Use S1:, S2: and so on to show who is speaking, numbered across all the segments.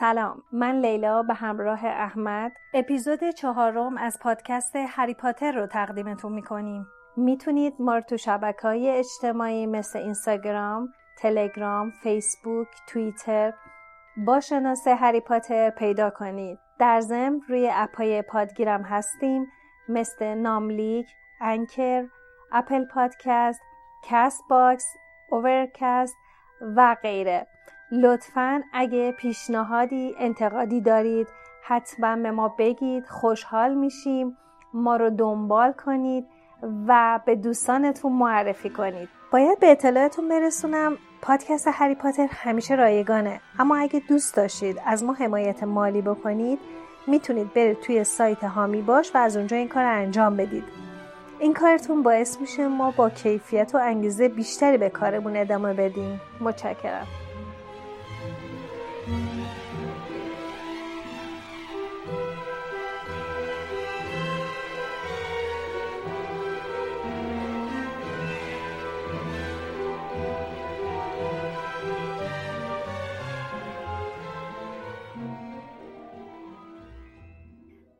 S1: سلام من لیلا به همراه احمد. اپیزود چهارم از پادکست هری پاتر رو تقدیمتون می‌کنیم. می‌تونید ما رو تو شبکه های اجتماعی مثل اینستاگرام، تلگرام، فیسبوک، توییتر با شناسه هری پاتر پیدا کنید. در ضمن روی اپای پادگیرم هستیم مثل ناملیک، Anchor، Apple Podcast، Castbox، اوورکست و غیره. لطفا اگه پیشنهادی انتقادی دارید حتما به ما بگید خوشحال میشیم. ما رو دنبال کنید و به دوستانتون معرفی کنید. باید به اطلاعتون برسونم پادکست هری پاتر همیشه رایگانه. اما اگه دوست داشتید از ما حمایت مالی بکنید می‌تونید برید توی سایت هامی باش و از اونجا این کار انجام بدید. این کارتون باعث میشه ما با کیفیت و انگیزه بیشتری به کارمون ادامه بدیم. متشکرم.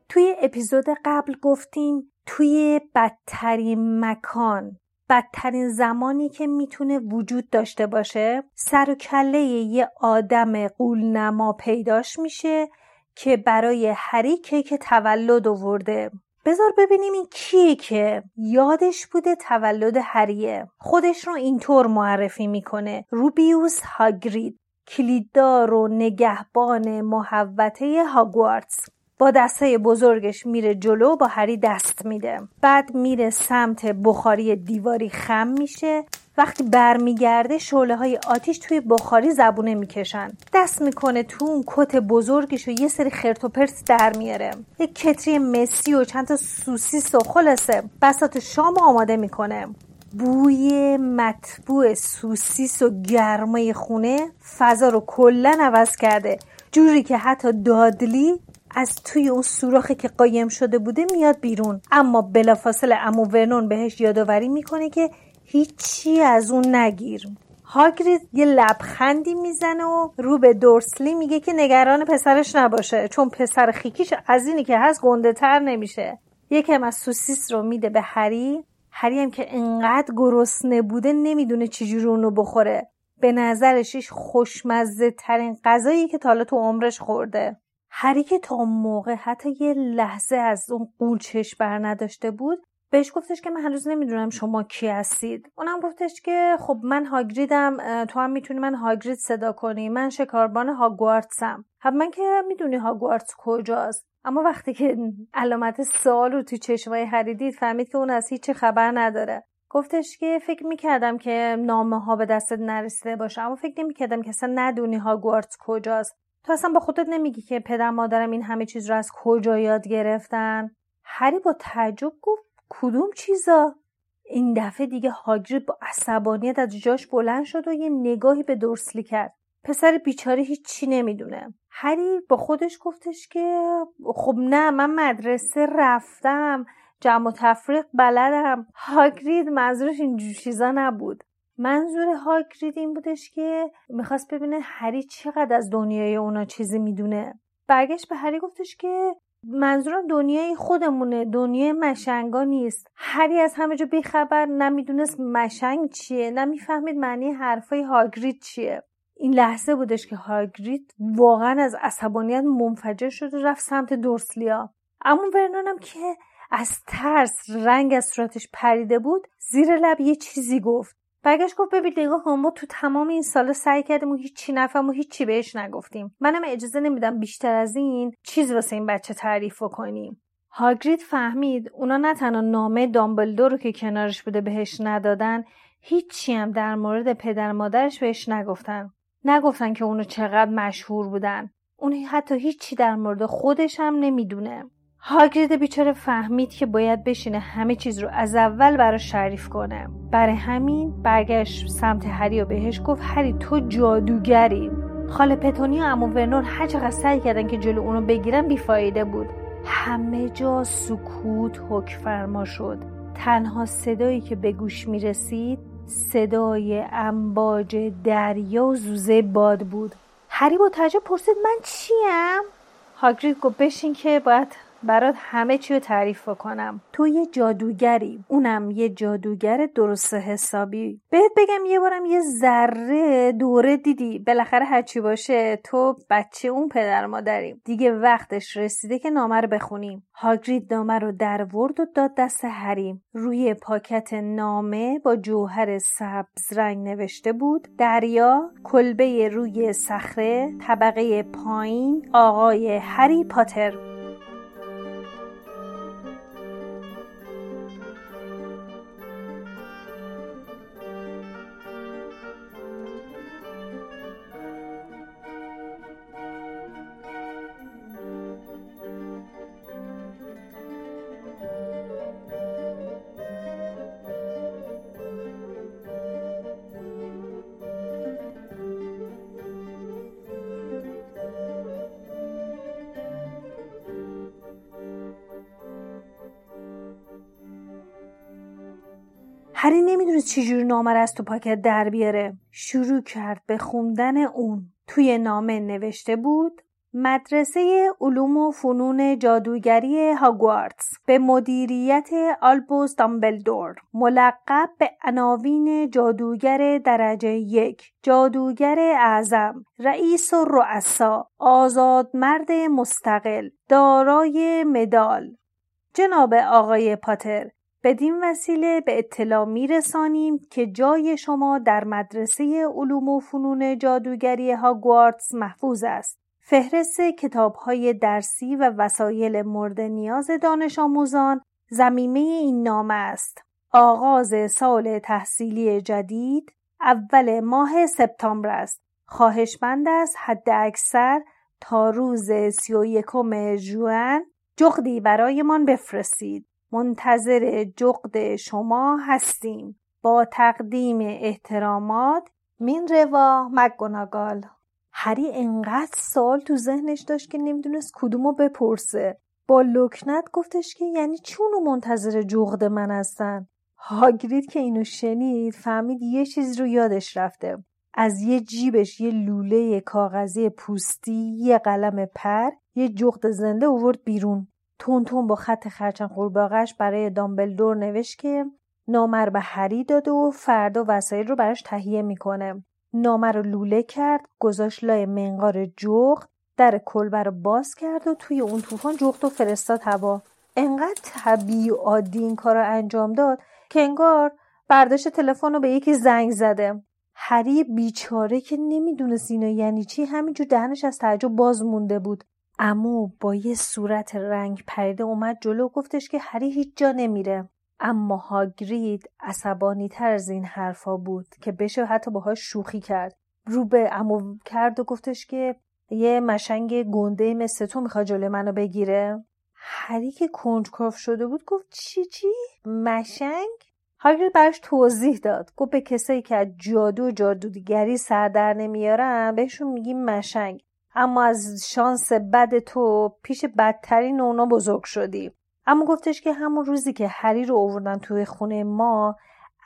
S1: توی اپیزود قبل گفتیم توی بدترین مکان بدترین زمانی که می‌تونه وجود داشته باشه سر و کله یه آدم قولنما پیداش میشه که برای هری که تولد آورده. بذار ببینیم این کیه که یادش بوده تولد هریه خودش رو اینطور معرفی می‌کنه. روبیوس هاگرید کلیددار و نگهبان محوطه هاگوارتس. با دسته بزرگش میره جلو با هری دست میده. بعد میره سمت بخاری دیواری خم میشه. وقتی برمیگرده شعله های آتیش توی بخاری زبونه می‌کشن. دست می‌کنه تو اون کت بزرگش و یه سری خرت و پرت در میاره. یه کتری مسی و چند تا سوسیس و خلاصه بسات شام آماده می‌کنه. بوی مطبوع سوسیس و گرمای خونه فضا رو کلا عوض کرده. جوری که حتی دادلی از توی اون سوراخی که قایم شده بوده میاد بیرون. اما بلافاصله امو ورنون بهش یادآوری می‌کنه که هیچی از اون نگیر. هاگرید یه لبخندی می‌زنه و رو به دورسلی میگه که نگران پسرش نباشه چون پسر خیکیش از اینی که هست گنده تر نمیشه. یکم از سوسیس رو میده به هری. هری هم که انقدر گرسنه بوده نمی‌دونه چجوری اونو بخوره. به نظرش خوشمزه ترین غذایی که تا تو عمرش خورده. هری تا موقع حتی یه لحظه از اون قول چش بر نداشته بود بهش گفتش که من هنوز نمی‌دونم شما کی هستید. اونم گفتش که خب من هاگریدم تو هم می‌تونی من هاگرید صدا کنی من شکاربان هاگوارتسم. من که می‌دونی هاگوارتس کجاست. اما وقتی که علامت سوال رو تو چشمای هری دید فهمید که اون از هیچ خبر نداره. گفتش که فکر می‌کردم که نامه ها به دستت نرسیده باشه اما فکر نمی‌کردم که اصلا ندونی هاگوارتس کجاست. تو اصلا با خودت نمیگی که پدر مادرم این همه چیز رو از کجا یاد گرفتن؟ هری با تعجب گفت کدوم چیزا؟ این دفعه دیگه هاگرید با عصبانیت از جاش بلند شد و یه نگاهی به دورسلی کرد. پسر بیچاره هیچی نمی‌دونه. هری با خودش گفتش که خب نه من مدرسه رفتم. جمع و تفریق بلدم. هاگرید منظورش اینجور چیزا نبود. منظور هاگرید این بودش که می‌خواست ببینه هری چقدر از دنیای اونا چیزی می‌دونه. برگشت به هری گفتش که منظورم دنیای خودمونه دنیای مشنگا نیست. هری از همه جا بیخبر نمی‌دونست مشنگ چیه نمی‌فهمید معنی حرفای هاگرید چیه. این لحظه بودش که هاگرید واقعا از عصبانیت منفجر شد و رفت سمت دورسلیا. اما ورنونم که از ترس رنگ از صورتش پریده بود زیر لب یه چیزی گفت. برگشت گفت ببین نگاه ما تو تمام این سال سعی کردیم و هیچی نفهم و هیچی بهش نگفتیم. منم اجازه نمیدم بیشتر از این چیز واسه این بچه تعریف کنیم هاگرید فهمید اونا نه تنها نامه دامبلدور رو که کنارش بوده بهش ندادن هیچی هم در مورد پدر مادرش بهش نگفتن. نگفتن که اونو چقدر مشهور بودن. اون حتی هیچی در مورد خودش هم نمی‌دونه. هاگرید بیچاره فهمید که باید بشینه همه چیز رو از اول براش تعریف کنه. برای همین برگشت سمت هری و بهش گفت هری تو جادوگری. خاله پتونی و امو ورنون هر چقدر سعی کردن که جلو اونو بگیرن بیفایده بود. همه جا سکوت حک فرما شد. تنها صدایی که به گوش می رسید صدای امواج دریا و زوزه باد بود. هری با تعجب پرسید من چیم؟ هاگرید گفت بشین که باید برات همه چی رو تعریف کنم تو یه جادوگری اونم یه جادوگر درست حسابی. بهت بگم یه بارم یه ذره دوره دیدی. بالاخره هرچی باشه تو بچه اون پدر مادریم. دیگه وقتش رسیده که نامه رو بخونیم. هاگرید نامه رو در ورد و داد دست هریم روی پاکت نامه با جوهر سبز رنگ نوشته بود. دریا کلبه روی صخره طبقه پایین آقای هری پاتر. هری نمی‌دونست چجوری نامه از تو پاکت در بیاره؟ شروع کرد به خوندن اون. توی نامه نوشته بود مدرسه علوم و فنون جادوگری هاگوارتس به مدیریت آلبوس دامبلدور ملقب به عناوین جادوگر درجه یک جادوگر اعظم رئیس و رؤسا آزاد مرد مستقل دارای مدال. جناب آقای پاتر بدین وسیله به اطلاع می رسانیم که جای شما در مدرسه علوم و فنون جادوگری هاگوارتس محفوظ است. فهرست کتاب های درسی و وسایل مورد نیاز دانش آموزان زمینه این نامه است. آغاز سال تحصیلی جدید اول ماه سپتامبر است. خواهشمند است حد اکثر تا روز سی و یکم جوان جغدی برایمان بفرستید. منتظر جغد شما هستیم. با تقدیم احترامات مین روا مگوناگال هری انقدر سال تو ذهنش داشت که نمی‌دونست کدومو بپرسه. با لکنت گفتش که یعنی چونو منتظر جغد من هستن؟ هاگرید که اینو شنید فهمید یه چیز رو یادش رفته. از یه جیبش یه لوله کاغذی پوستی یه قلم پر یه جغد زنده اوورد بیرون. تون تون با خط خرچن قورباغش برای دامبلدور نوشت که نامر به هری داده و فردا وسایل رو براش تهیه می‌کنه. نامه رو لوله کرد گذاشت لای منقار جغ در کلبه رو باز کرد و توی اون طوفان جغد و فرستاد هوا. انقدر طبیعی و عادی این کار رو انجام داد که انگار برداشت تلفن رو به یکی زنگ زده. هری بیچاره که نمی‌دونست اینا یعنی چی همینجور دهنش از تعجب باز مونده بود. امو با یه صورت رنگ پریده اومد جلو و گفتش که هری هیچ جا نمیره. اما هاگرید عصبانی تر از این حرفا بود که بشه حتی باهاش شوخی کرد. رو به امو کرد و گفتش که یه مشنگ گنده مثل تو می‌خواد جلو منو بگیره. هری که کنجکاف شده بود گفت چی چی؟ مشنگ؟ هاگرید براش توضیح داد. گفت به کسایی که از جادو و جادوگری سر در نمیارن بهشون میگیم مشنگ. اما از شانس بد تو پیش بدترین اونا بزرگ شدی. اما گفتش که همون روزی که هری رو آوردن توی خونه ما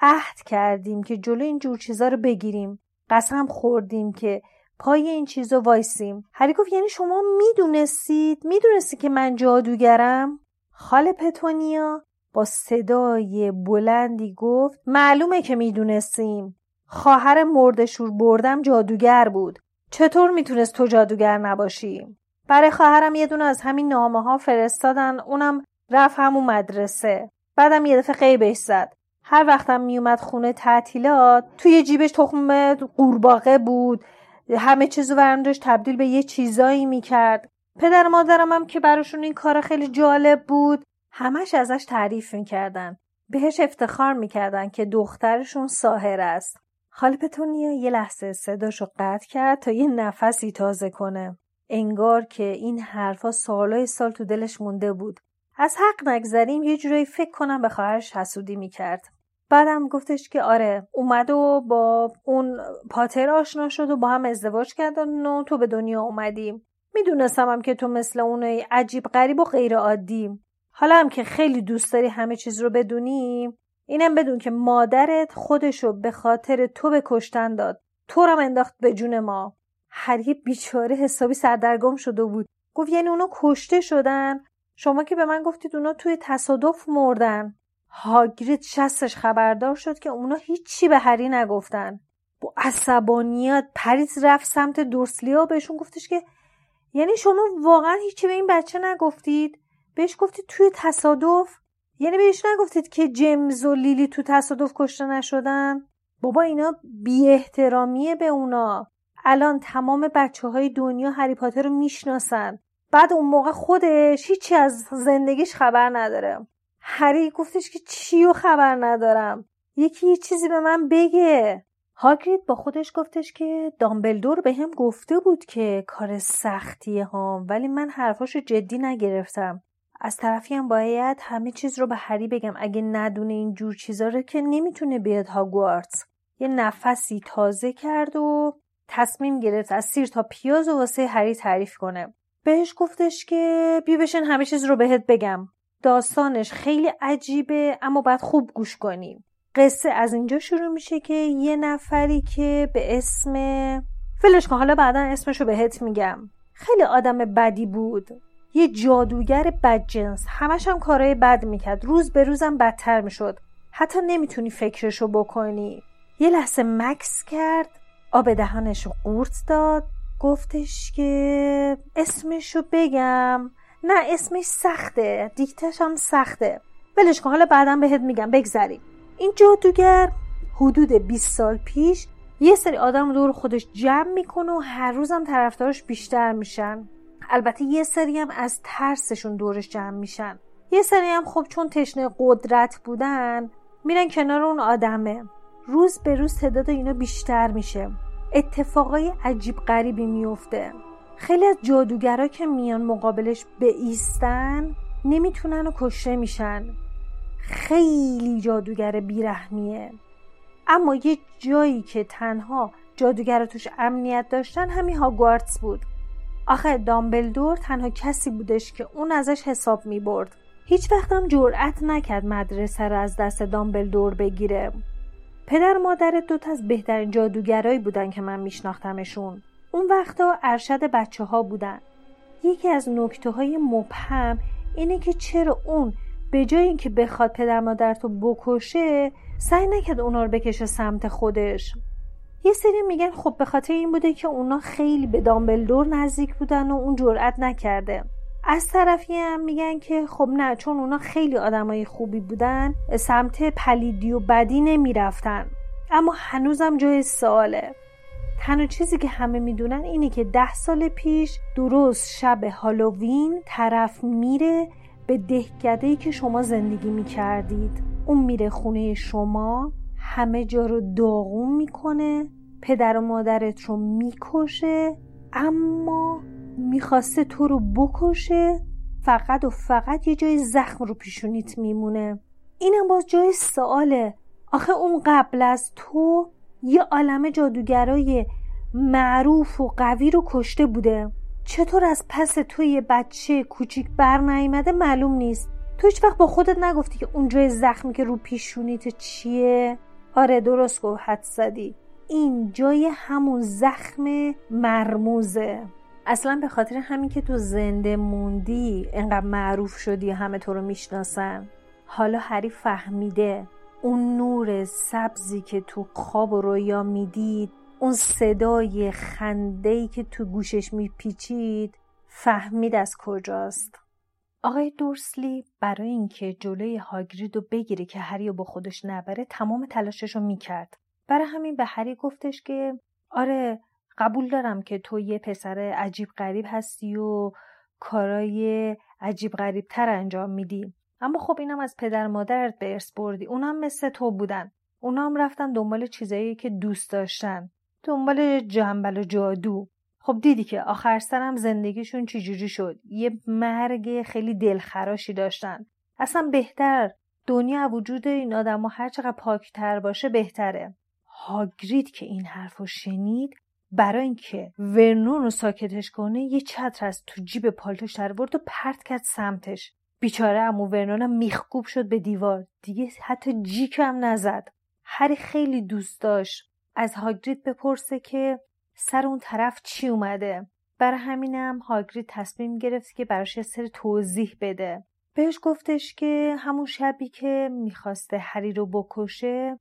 S1: عهد کردیم که جلو این جور چیزا رو بگیریم. قسم خوردیم که پای این چیزا وایسیم. هری گفت یعنی شما می‌دونستید؟ می‌دونستی که من جادوگرم؟ خاله پتونیا با صدای بلندی گفت معلومه که می‌دونستیم. خواهر مردشور بردم جادوگر بود. چطور می‌تونست تو جادوگر نباشی؟ برای خواهرم یه دونه از همین نامه ها فرستادن اونم رفت همون مدرسه. بعدم یه دفعه قیبش زد. هر وقتم میومد خونه تعطیلات توی جیبش تخم قورباغه بود. همه چیزو برم داشت تبدیل به یه چیزایی می‌کرد. پدر مادرم هم که براشون این کار خیلی جالب بود همش ازش تعریف می‌کردن. بهش افتخار می‌کردن که دخترشون ساهر است. خاله پتونیا یه لحظه صداشو قطع کرد تا یه نفسی تازه کنه. انگار که این حرفا سالای سال تو دلش مونده بود. از حق نگذریم یه جورایی فکر کنم به خواهرش حسودی می‌کرد. بعدم گفتش که آره اومد و با اون پاتر آشنا شد و با هم ازدواج کردن و تو به دنیا اومدیم. می‌دونستم هم که تو مثل اون عجیب غریب و غیر عادی. حالا هم که خیلی دوست داری همه چیز رو بدونیم اینم بدون که مادرت خودشو به خاطر تو به کشتن داد. تو رو انداخت به جون ما. هری بیچاره حسابی سردرگم شده بود. گفت یعنی اونا کشته شدن؟ شما که به من گفتید اونا توی تصادف مردن. هاگرید شستش خبردار شد که اونا هیچی به هری نگفتن. با عصبانیت پریز رفت سمت دورسلیا. بهشون گفتش که یعنی شما واقعا هیچی به این بچه نگفتید؟ بهش گفتید توی تصادف؟ یعنی بهش نگفتید که جیمز و لیلی تو تصادف کشته نشدن؟ بابا اینا بی احترامیه به اونا. الان تمام بچه های دنیا هری پاتر رو می‌شناسن. بعد اون موقع خودش هیچی از زندگیش خبر نداره. هری گفتش که چی و خبر ندارم؟ یکی یه چیزی به من بگه. هاگرید با خودش گفتش که دامبلدور به هم گفته بود که کار سختیه ها ولی من حرفاشو جدی نگرفتم. از طرفی هم باید همه چیز رو به هری بگم. اگه ندونه این جور چیزا رو که نمی‌تونه بیاد هاگوارتس. یه نفسی تازه کرد و تصمیم گرفت از سیر تا پیاز و واسه هری تعریف کنه. بهش گفتش که بی بشن همه چیز رو بهت بگم. داستانش خیلی عجیبه اما باید خوب گوش کنیم قصه از اینجا شروع میشه که یه نفری که به اسم فلش کن حالا بعدا اسمش رو بهت میگم. خیلی آدم بدی بود. یه جادوگر بدجنس. همش هم کارهای بد می‌کرد. روز به روزم بدتر می‌شد. حتی نمی‌تونی فکرشو بکنی. یه لحظه مکس کرد آب دهانش قورت داد. گفتش که اسمشو بگم. نه اسمش سخته. دیکتش هم سخته. ولش کن حالا بعدا بهت میگم. بگذریم. این جادوگر حدود 20 سال پیش یه سری آدم دور خودش جمع می‌کنه و هر روزم طرفدارش بیشتر میشن. البته یه سری هم از ترسشون دورش جمع میشن. یه سری هم خب چون تشنه قدرت بودن میرن کنار اون آدمه. روز به روز تعداد اینا بیشتر میشه. اتفاقای عجیب غریبی میفته. خیلی از جادوگرا که میان مقابلش ایستن نمی‌تونن و کشته میشن. خیلی جادوگر بیرحمیه. اما یه جایی که تنها جادوگر توش امنیت داشتن همین هاگوارتس بود. آخه دامبلدور تنها کسی بودش که اون ازش حساب می برد هیچ وقتم جرأت نکرد مدرسه رو از دست دامبلدور بگیره. پدر مادر دوتا از بهترین جادوگرایی بودن که من میشناختمشون. اون وقتا ارشد بچه ها بودن. یکی از نکته های مبهم اینه که چرا اون به جای اینکه بخواد پدر مادر تو بکشه سعی نکرد اونا رو بکشه سمت خودش. یه سری میگن خب به خاطر این بوده که اونا خیلی به دامبلدور نزدیک بودن و اون جرأت نکرده. از طرفی هم میگن که خب نه چون اونا خیلی آدمای خوبی بودن سمت پلیدی و بدی نمی‌رفتن. اما هنوزم جای سواله. تنها چیزی که همه می‌دونن اینه که ده سال پیش درست شب هالووین طرف میره به دهکده که شما زندگی می‌کردید. اون میره خونه شما. همه جا رو داغون می‌کنه پدر و مادرت رو می‌کشه اما می‌خواسته تو رو بکشه فقط و فقط یه جای زخم رو پیشونیت میمونه. اینم باز جای سواله. آخه اون قبل از تو یه عالم جادوگرای معروف و قوی رو کشته بوده. چطور از پس تو یه بچه کوچیک بر نیامده معلوم نیست. تو هیچ وقت با خودت نگفتی که اون جای زخمی که رو پیشونیت چیه؟ آره درست گفت حد زدی. این جای همون زخم مرموزه. اصلا به خاطر همین که تو زنده موندی انقدر معروف شدی همه تو رو می‌شناسن. حالا هری فهمیده اون نور سبزی که تو خواب و رویا می‌دید اون صدای خندهی که تو گوشش میپیچید فهمید از کجاست. آقای دورسلی برای اینکه جلوی هاگرید رو بگیره که هری با خودش نبره تمام تلاشش رو می‌کرد. برای همین به هری گفتش که آره قبول دارم که تو یه پسر عجیب غریب هستی و کارای عجیب غریب تر انجام میدی. اما خب اینم از پدر مادرت به ارث بردی. اونم مثل تو بودن. اونا هم رفتن دنبال چیزایی که دوست داشتن. دنبال جنبل و جادو. خب دیدی که آخر سرم زندگیشون چجوری شد. یه مرگ خیلی دلخراشی داشتن. اصلا بهتر. دنیا وجود این آدم و هر چقدر پاکتر باشه بهتره. هاگرید که این حرف رو شنید برای اینکه ورنون رو ساکتش کنه یه چتر از تو جیب پالتوش در برد و پرت کرد سمتش. بیچاره امو ورنونم میخکوب شد به دیوار. دیگه حتی جیکم نزد. هری خیلی دوست داشت از هاگرید بپرسه که سر اون طرف چی اومده؟ برای همینم هاگرید تصمیم گرفت که براش یه سری توضیح بده. بهش گفتش که همون شبی که می‌خواسته هری رو بکشه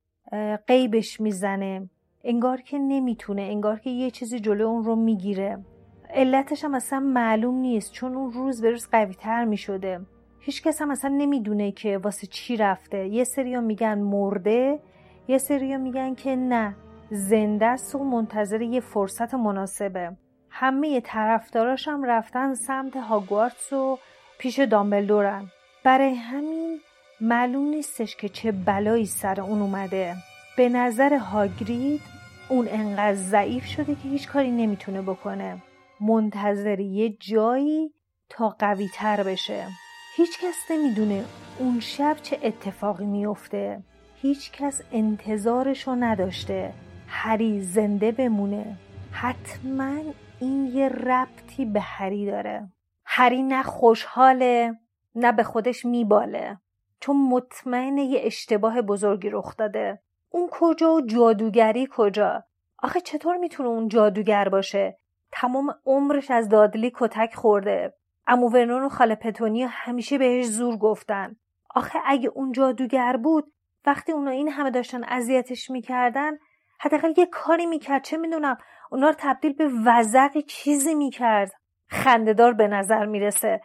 S1: قیبش می‌زنه. انگار که نمی‌تونه انگار که یه چیزی جلو اون رو می‌گیره. علتش هم اصلا معلوم نیست چون اون روز به روز قوی تر می‌شده. هیچ کس هم اصلا نمی‌دونه که واسه چی رفته. یه سری میگن مرده یه سری میگن که نه. زنده است و منتظر یه فرصت مناسبه. همه طرفداراش هم رفتن سمت هاگوارتس و پیش دامبلدورن. برای همین معلوم نیستش که چه بلایی سر اون اومده. به نظر هاگرید اون انقدر ضعیف شده که هیچ کاری نمی‌تونه بکنه. منتظر یه جایی تا قوی تر بشه. هیچ کس نمی‌دونه اون شب چه اتفاقی میفته. هیچ کس انتظارشو نداشته. هری زنده بمونه. حتما این یه ربطی به هری داره. هری نه خوشحاله نه به خودش میباله. چون مطمئن یه اشتباه بزرگی رخ داده. اون کجا و جادوگری کجا؟ آخه چطور می‌تونه اون جادوگر باشه؟ تمام عمرش از دادلی کتک خورده. امو ورنون و خاله پتونی همیشه بهش زور گفتن. آخه اگه اون جادوگر بود وقتی اونا این همه داشتن اذیتش می‌کردن حداقل یه کاری می‌کرد. چه می‌دونم اونا رو تبدیل به وزقی چیزی می‌کرد. خندهدار به نظر می‌رسه.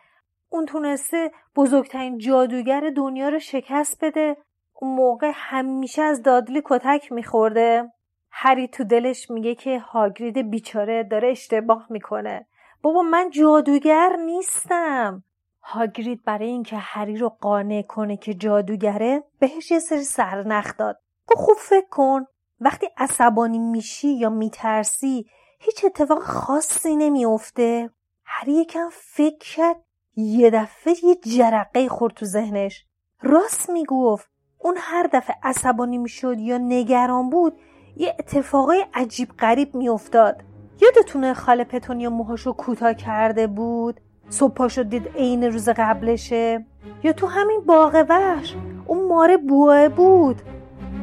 S1: اون تونسته بزرگترین جادوگر دنیا رو شکست بده. اون موقع همیشه از دادلی کتک میخورده. هری تو دلش میگه که هاگرید بیچاره داره اشتباه می‌کنه. بابا من جادوگر نیستم. هاگرید برای اینکه هری رو قانع کنه که جادوگره بهش یه سری سرنخ داد. گفت خوب فکر کن. وقتی عصبانی میشی یا میترسی هیچ اتفاق خاصی نمیافته. هری یکم فکر کرد یه دفعه یه جرقه خورد تو ذهنش. راست می‌گفت اون هر دفعه عصبانی می‌شد یا نگران بود یه اتفاقای عجیب غریب میافتاد. یادتونه خاله پتونیا موهاشو کوتاه کرده بود؟ صبح پاشو دید عین روز قبلشه؟ یا تو همین باغ وحش اون ماره بوه بود؟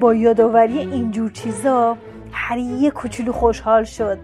S1: با یادآوری اینجور چیزا هر یه کوچولو خوشحال شد.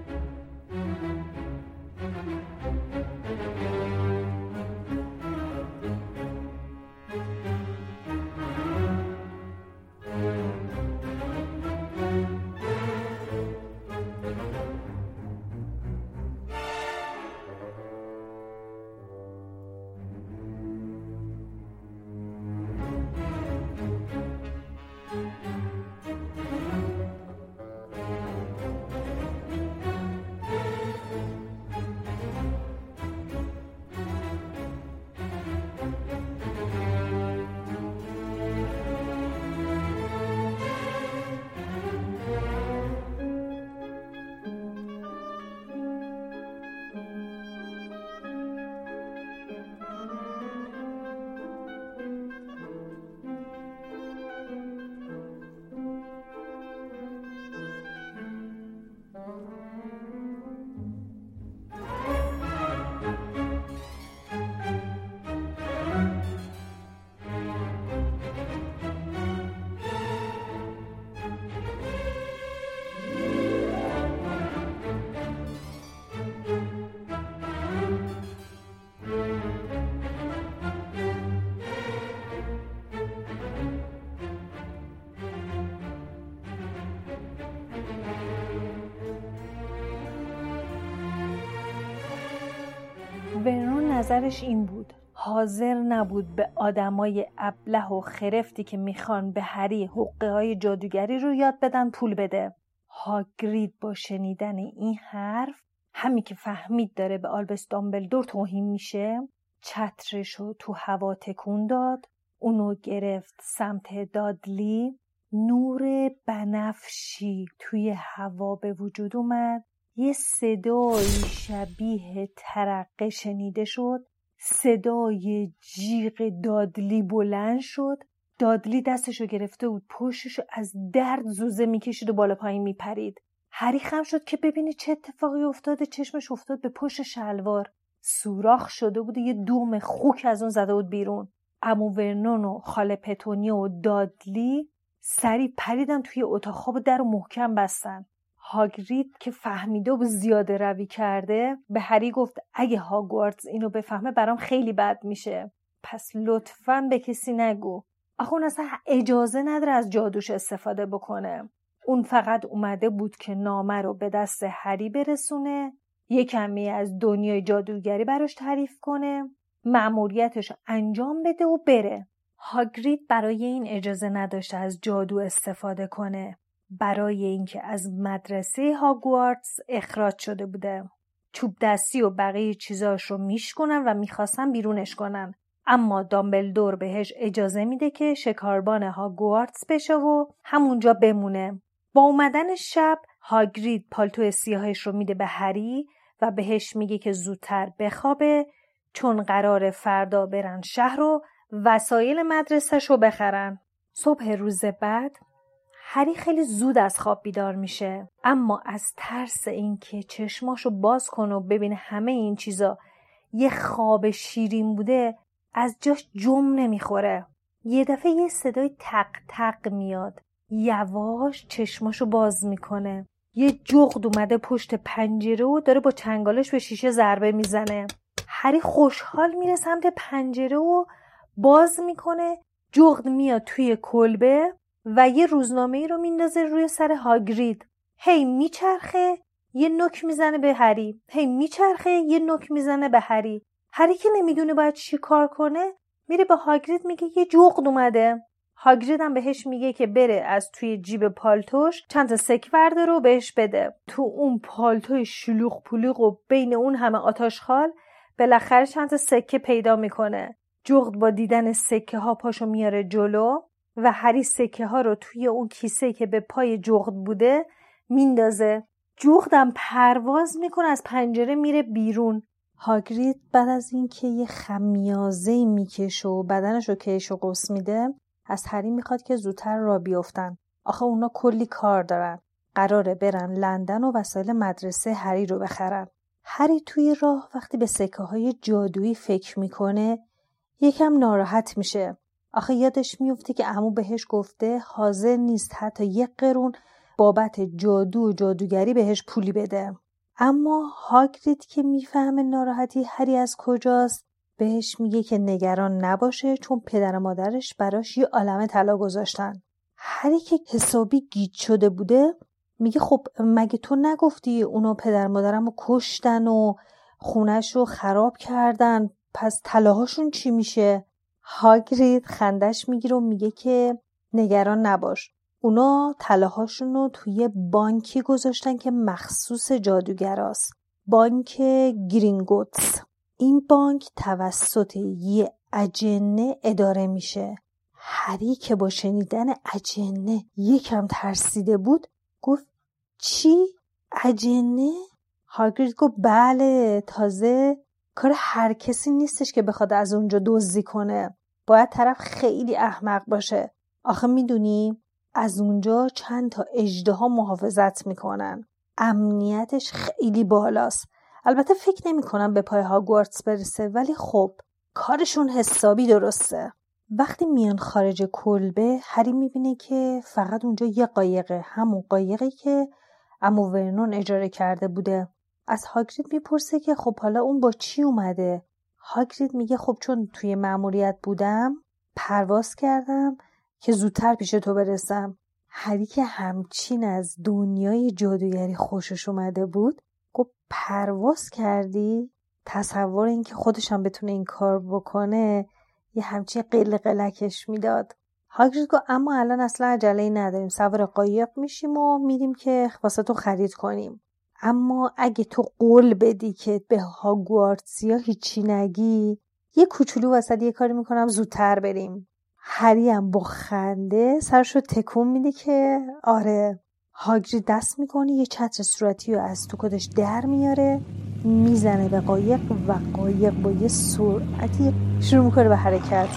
S1: نظرش این بود. حاضر نبود به آدمای ابله و خرفتی که می‌خوان به هری حقه های جادوگری رو یاد بدن پول بده. هاگرید با شنیدن این حرف همی که فهمید داره به آلبس دامبلدور توهین میشه چترش رو تو هوا تکون داد اونو گرفت سمت دادلی. نور بنفشی توی هوا به وجود اومد. یه صدایی شبیه ترقه شنیده شد. صدای جیغ دادلی بلند شد. دادلی دستشو گرفته بود پشتشو از درد زوزه می‌کشید و بالا پایین میپرید. هری خم شد که ببینه چه اتفاقی افتاده چشمش افتاد به پشت شلوار. سوراخ شده بود یه دوم خوک از اون زده بود بیرون. امو ورنون و خاله پتونیا و دادلی سری پریدن توی اتاق خواب در و محکم بستن. هاگرید که فهمیده و زیاده روی کرده به هری گفت اگه هاگوارتز اینو بفهمه برام خیلی بد میشه. پس لطفا به کسی نگو. آخه اون اصلا اجازه نداره از جادوش استفاده بکنه. اون فقط اومده بود که نامه رو به دست هری برسونه یه کمی از دنیای جادوگری براش تعریف کنه مأموریتش انجام بده و بره. هاگرید برای این اجازه نداشته از جادو استفاده کنه. برای اینکه از مدرسه هاگوارتس اخراج شده بوده. چوب دستی و بقیه چیزاش رو میشکنن و می‌خواستن بیرونش کنن. اما دامبلدور بهش اجازه میده که شکاربان هاگوارتس بشه و همونجا بمونه. با اومدن شب هاگرید پالتو سیاهش رو میده به هری و بهش میگه که زودتر بخوابه چون قرار فردا برن شهر و وسایل مدرسهش رو بخرن. صبح روز بعد هری خیلی زود از خواب بیدار میشه. اما از ترس اینکه چشماشو باز کنه و ببینه همه این چیزا یه خواب شیرین بوده از جاش جم نمی‌خوره. یه دفعه یه صدای تق تق میاد. یواش چشماشو باز می‌کنه. یه جغد اومده پشت پنجره و داره با چنگالش به شیشه ضربه می‌زنه. هری خوشحال میره سمت پنجره و باز می‌کنه. جغد میاد توی کلبه. و یه روزنامه ای رو میندازه روی سر هاگرید. هی میچرخه یه نک می‌زنه به هری. هی میچرخه یه نک می‌زنه به هری. هری که نمی‌دونه باید چی کار کنه میره به هاگرید میگه یه جغد اومده. هاگرید هم بهش میگه که بره از توی جیب پالتوش چند تا سک ورده رو بهش بده. تو اون پالتوی شلوغ پلوغ و بین اون همه آتاش خال بالاخره چند تا سکه پیدا می‌کنه. جغد با دیدن سکه ها پاشو میاره جلو. و هری سکه ها رو توی اون کیسه که به پای جغد بوده میندازه. جغدم پرواز می‌کنه از پنجره میره بیرون. هاگرید بعد از اینکه یه خمیازه می‌کشه و بدنش رو کش و قوس میده از هری می‌خواد که زودتر را بیفتن آخه اونا کلی کار دارن. قراره برن لندن و وسایل مدرسه هری رو بخرن. هری توی راه وقتی به سکه های جادویی فکر می‌کنه یکم ناراحت میشه. آخه یادش میفته که امو بهش گفته حاضر نیست حتی یک قرون بابت جادو و جادوگری بهش پولی بده. اما هاگرید که می‌فهمه ناراحتی هری از کجاست بهش میگه که نگران نباشه چون پدر مادرش براش یه عالم طلا گذاشتن. هری که حسابی گیج شده بوده میگه خب مگه تو نگفتی اونا پدر مادرم رو کشتن و خونش رو خراب کردن پس طلاهاشون چی میشه؟ هاگرید خندش می‌گیره و میگه که نگران نباش اونا طلاهاشون رو توی بانکی گذاشتن که مخصوص جادوگراست بانک گرینگوتس این بانک توسط یه اجنه اداره میشه هری که با شنیدن اجنه یکم ترسیده بود گفت چی؟ اجنه؟ هاگرید گفت بله تازه کار هر کسی نیستش که بخواد از اونجا دزدی کنه. باید طرف خیلی احمق باشه. آخه می‌دونی از اونجا چند تا اجده ها محافظت می‌کنن. امنیتش خیلی بالاست. البته فکر نمی کنم به پای هاگوارتس برسه ولی خب کارشون حسابی درسته. وقتی میان خارج کلبه هری می‌بینه که فقط اونجا یه قایقه همون قایقی که امو ورنون اجاره کرده بوده. از هاگرید می‌پرسه که خب حالا اون با چی اومده؟ هاگرید میگه خب چون توی مأموریت بودم پرواز کردم که زودتر پیش تو برسم. هری که همچین از دنیای جادوگری خوشش اومده بود گفت پرواز کردی؟ تصور اینکه خودش هم بتونه این کار بکنه یه همچین قل قلکش می‌داد. هاگرید گفت اما الان اصلا عجله نداریم سوار قایق میشیم و میریم که واسه تو خرید کنیم. اما اگه تو قول بدی که به هاگوارتسیا هیچی نگی یه کوچولو وسط یه کاری می‌کنم زودتر بریم. هریم با خنده سرشو تکون میده که آره هاگری دست می‌کنه یه چتر صورتی رو از تو کدش در میاره می‌زنه به قایق و قایق با یه سرعتی شروع می‌کنه به حرکت.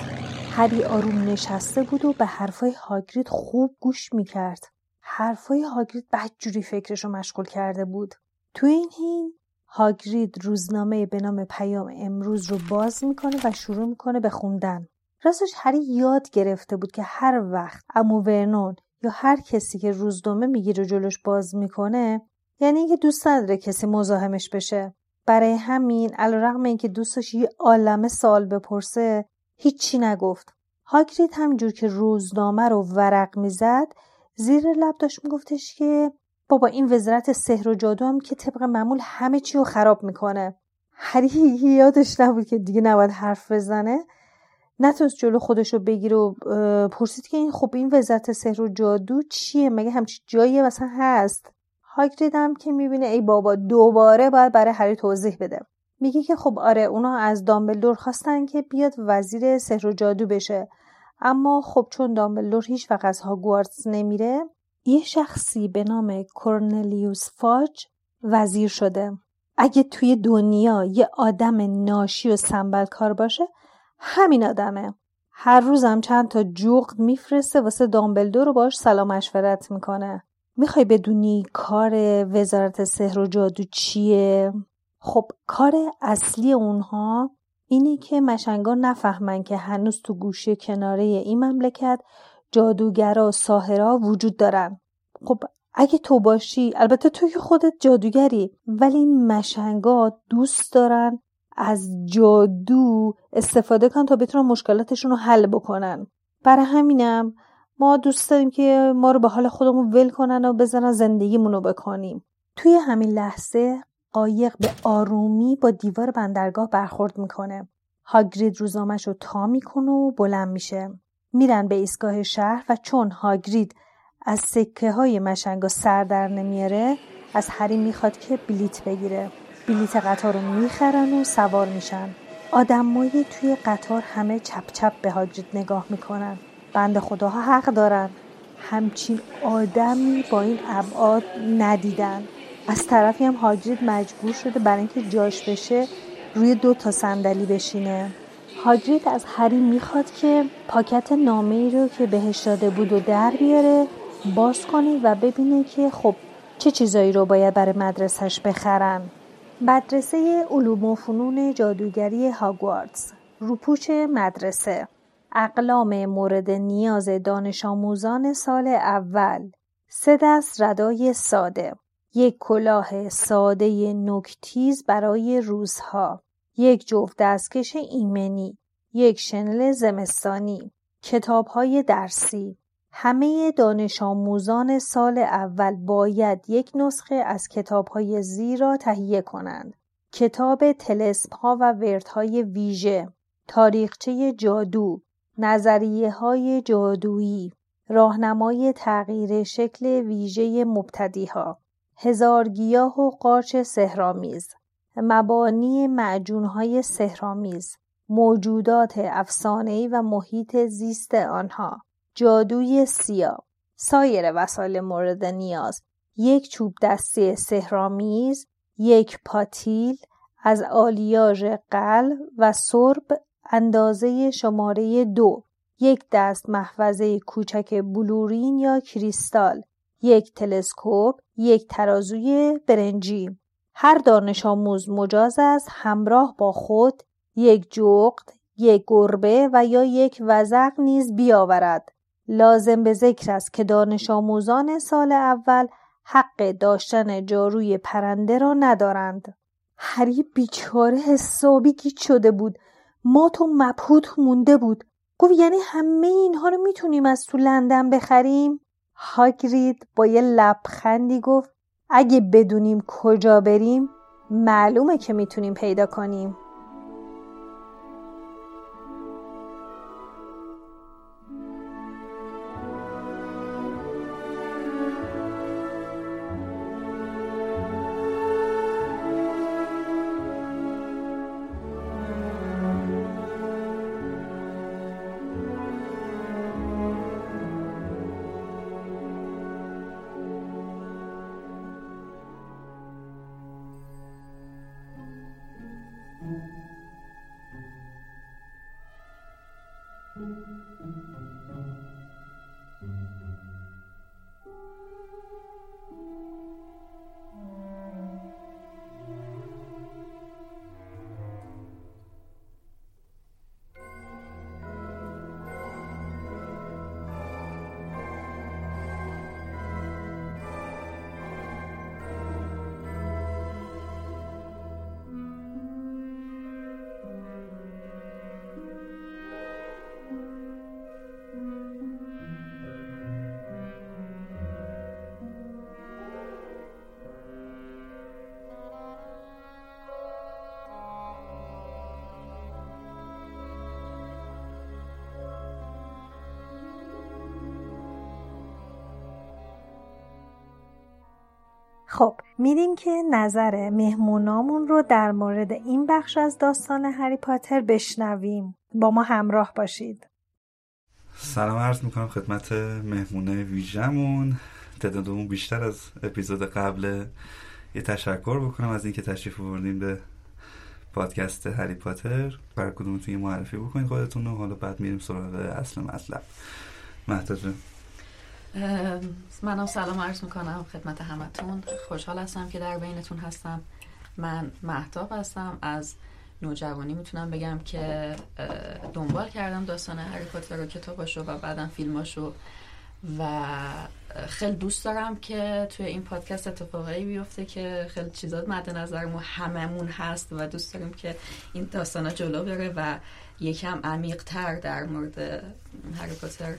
S1: هری آروم نشسته بود و به حرفای هاگرید خوب گوش می‌کرد. حرفای هاگرید بدجوری فکرش رو مشغول کرده بود. تو این هین هاگرید روزنامه به نام پیام امروز رو باز می‌کنه و شروع می‌کنه به خوندن. راستش هری یاد گرفته بود که هر وقت امو ورنون یا هر کسی که روزنامه می‌گیره جلوش باز می‌کنه یعنی اینکه دوست نداره کسی مزاحمش بشه. برای همین علیرغم اینکه دوستش یه عالمه سال بپرسه هیچی نگفت. هاگرید همجور که روزنامه رو ورق می‌زد زیر لب داشت میگفتش که بابا این وزارت سحر و جادو هم که طبق معمول همه چی رو خراب می‌کنه. هری یادش نبود که دیگه نباید حرف بزنه. نتونست جلو خودش رو بگیره و پرسید که این خب این وزارت سحر و جادو چیه؟ مگه همچی جایی مثلا هست؟ هاگرید هم که می‌بینه ای بابا دوباره باید برای هری توضیح بده. میگه که خب آره اونا از دامبلدور خواستن که بیاد وزیر سحر و جادو بشه. اما خب چون دامبلدور هیچ وقت از هاگوارتس نمیره یه شخصی به نام کورنلیوس فاج وزیر شده. اگه توی دنیا یه آدم ناشی و سنبلکار باشه همین آدمه. هر روزم چند تا جغد میفرسته واسه دامبلدور رو باش سلام مشورت می‌کنه. می‌خوای بدونی کار وزارت سحر و جادو چیه؟ خب کار اصلی اونها اینه که مشنگا نفهمن که هنوز تو گوشه کناره این مملکت جادوگرا و ساهرا وجود دارن. خب اگه تو باشی البته تو که خودت جادوگری ولی این مشنگا دوست دارن از جادو استفاده کن تا بتونن مشکلاتشون رو حل بکنن. برای همینم ما دوست داریم که ما رو به حال خودمون ول کنن و بزنن زندگیمون رو بکنیم. توی همین لحظه قایق به آرومی با دیوار بندرگاه برخورد می‌کنه. هاگرید روزنامهش رو تا می‌کنه و بلند میشه. میرن به ایستگاه شهر و چون هاگرید از سکه های مشنگا سر در نمیاره از هری می‌خواد که بلیت بگیره. بلیت قطار رو می‌خرن و سوار میشن. آدمایی توی قطار همه چپ چپ به هاگرید نگاه می‌کنن. بند خداها حق دارن. همچین آدمی با این ابعاد ندیدن. از طرفی هم هاگرید مجبور شده برای اینکه جاش بشه روی دو تا صندلی بشینه. هاگرید از هری می‌خواد که پاکت نامه ای رو که بهش داده بود و در بیاره باز کنی و ببینه که خب چه چیزایی رو باید برای مدرسهش بخرن. مدرسه علوم و فنون جادوگری هاگوارتس روپوش مدرسه. اقلام مورد نیاز دانش آموزان سال اول. سه دست ردای ساده. یک کلاه ساده نکتیز برای روزها یک جفت دستکش ایمنی یک شنل زمستانی کتاب های درسی همه دانش آموزان سال اول باید یک نسخه از کتاب های زیرا تهیه کنند. کتاب تلسپ ها و ورد های ویژه، تاریخچه جادو، نظریه های جادویی، راهنمای تغییر شکل ویژه مبتدی ها، هزار گیاه و قارچ سهرامیز، مبانی معجون های سهرامیز، موجودات افسانه‌ای و محیط زیست آنها، جادوی سیاه سایر وسایل مورد نیاز یک چوب دستی سهرامیز یک پاتیل از آلیاژ قل و سرب اندازه شماره دو یک دست محفظه کوچک بلورین یا کریستال یک تلسکوپ یک ترازوی برنجی هر دانش آموز مجاز است همراه با خود یک جغد یک گربه و یا یک وزق نیز بیاورد لازم به ذکر است که دانش آموزان سال اول حق داشتن جاروی پرنده را ندارند. هری بیچاره حسابی گیت شده بود. ما تو مبهوت مونده بود. گفت یعنی همه اینها رو می‌تونیم از تو لندن بخریم؟ هاگرید با یه لبخندی گفت اگه بدونیم کجا بریم معلومه که می‌تونیم پیدا کنیم. خب میریم که نظر مهمونامون رو در مورد این بخش از داستان هری پاتر بشنویم. با ما همراه باشید.
S2: سلام عرض می‌کنم خدمت مهمونه ویژمون تعدادمون بیشتر از اپیزود قبل یه تشکر بکنم از اینکه تشریف بردیم به پادکست هری پاتر. بر کدومتون یه معرفی بکنید خودتون و حالا بعد میریم سراغ اصل مطلب. مهتا
S3: منم سلام عرض می‌کنم خدمت همتون. خوشحال هستم که در بینتون هستم. من محتاب هستم. از نوجوانی می‌تونم بگم که دنبال کردم داستان هری پاتر رو کتاباشو و بعدا فیلماشو و خیلی دوست دارم که توی این پادکست اتفاقایی بیفته که خیلی چیزات مد نظرمون هممون هست و دوست داریم که این داستانا جلو بره و یکم عمیق تر در مورد هری پاتر